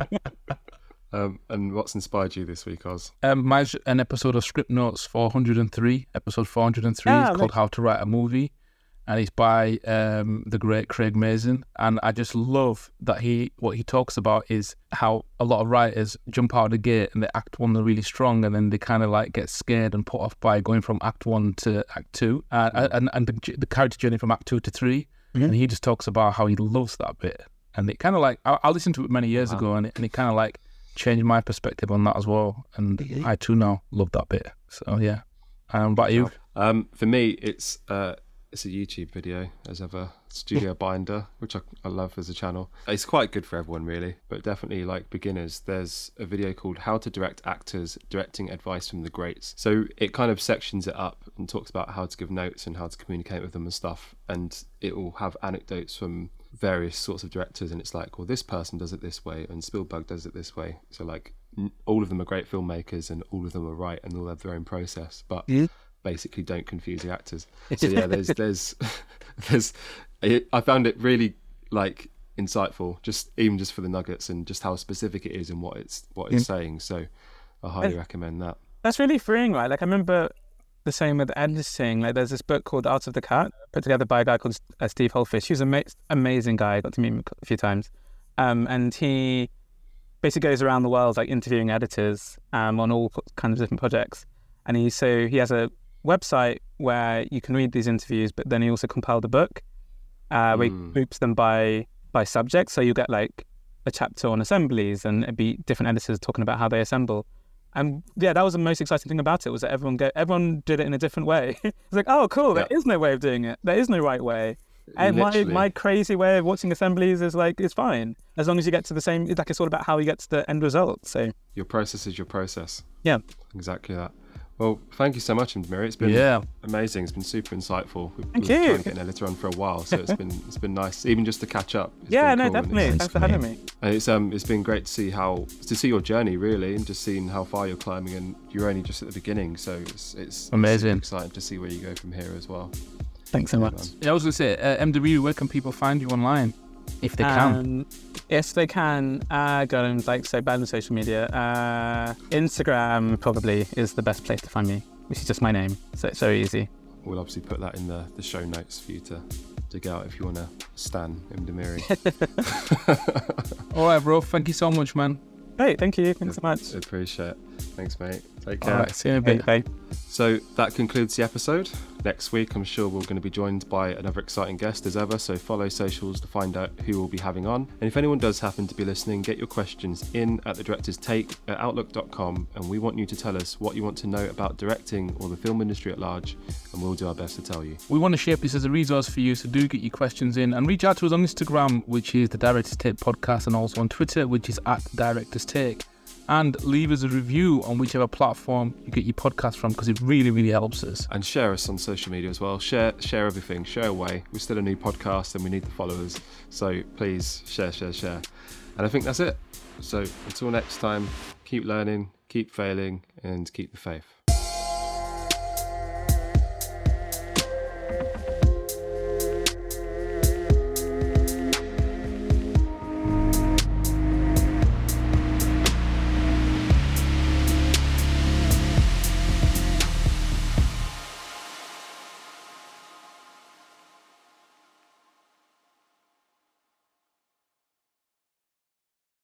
Um, and what's inspired you this week, Oz? um, mine's an episode of Scriptnotes 403. Episode 403 Ah, is right. called How to Write a Movie, and it's by um, the great Craig Mazin. And I just love that he what he talks about is how a lot of writers jump out of the gate and they act one are really strong, and then they kind of like get scared and put off by going from act one to act two, and and, and the, the character journey from act two to 3 Mhm. And he just talks about how he loves that bit, and it kind of like I, I listened to it many years Wow. ago, and it, and it kind of like changed my perspective on that as well. And I too now love that bit. So yeah. Um, about you? Um, for me, it's uh, it's a YouTube video as ever, StudioBinder, which I, I love as a channel. It's quite good for everyone, really, but definitely like beginners. There's a video called "How to Direct Actors: Directing Advice from the Greats." So it kind of sections it up and talks about how to give notes and how to communicate with them and stuff. And it will have anecdotes from various sorts of directors, and it's like, well, this person does it this way, and Spielberg does it this way. So like, n- all of them are great filmmakers, and all of them are right, and all have their own process, but basically don't confuse the actors. So yeah, there's there's there's I found it really like insightful, just even just for the nuggets and just how specific it is and what it's what it's saying. So I highly recommend that. That's really freeing, right? Like I remember the same with editing. Like there's this book called Art of the Cut, put together by a guy called uh, Steve Hullfish. He's an ama- amazing guy. I got to meet him a few times, um, and he basically goes around the world like interviewing editors um, on all kinds of different projects. And he so he has a website where you can read these interviews, but then he also compiled a book uh, where he Mm. groups them by by subject. So you get like a chapter on assemblies, and it'd be different editors talking about how they assemble. And yeah, that was the most exciting thing about it was that everyone go, everyone did it in a different way. it's like, oh, cool. There is no way of doing it. There is no right way. And my, my crazy way of watching assemblies is like it's fine as long as you get to the same. Like it's all about how you get to the end result. So Your process is your process. Yeah. Exactly that. Well, thank you so much, Mary. It's been Yeah. amazing. It's been super insightful. We've Thank been you. trying to get an editor on for a while, so it's been it's been nice, even just to catch up. It's yeah, no, cool definitely. Thanks for having me. And it's um it's been great to see how to see your journey really, and just seeing how far you're climbing, and you're only just at the beginning. So it's it's Amazing. super exciting to see where you go from here as well. Thanks so much. Yeah, I was gonna say, uh, MW, where can people find you online if they can? Um, if they can, uh, go and like say bad on social media. Uh, Instagram probably is the best place to find me, which is just my name. So it's very easy. We'll obviously put that in the, the show notes for you to dig out if you want to stan Mdhamiri. All right, bro. Thank you so much, man. Hey, thank you. Thanks so much. Appreciate it. Thanks, mate. Take care. right, see you in a Bye. bit. Bye. So that concludes the episode. Next week, I'm sure we're going to be joined by another exciting guest as ever. So follow socials to find out who we'll be having on. And if anyone does happen to be listening, get your questions in at the director's take at outlook.com. And we want you to tell us what you want to know about directing or the film industry at large. And we'll do our best to tell you. We want to shape this as a resource for you, so do get your questions in and reach out to us on Instagram, which is the Director's Take Podcast, and also on Twitter, which is at Director's Take. And leave us a review on whichever platform you get your podcast from, because it really, really helps us. And share us on social media as well. Share share everything. Share away. We're still a new podcast and we need the followers. So please share, share, share. And I think that's it. So until next time, keep learning, keep failing, and keep the faith.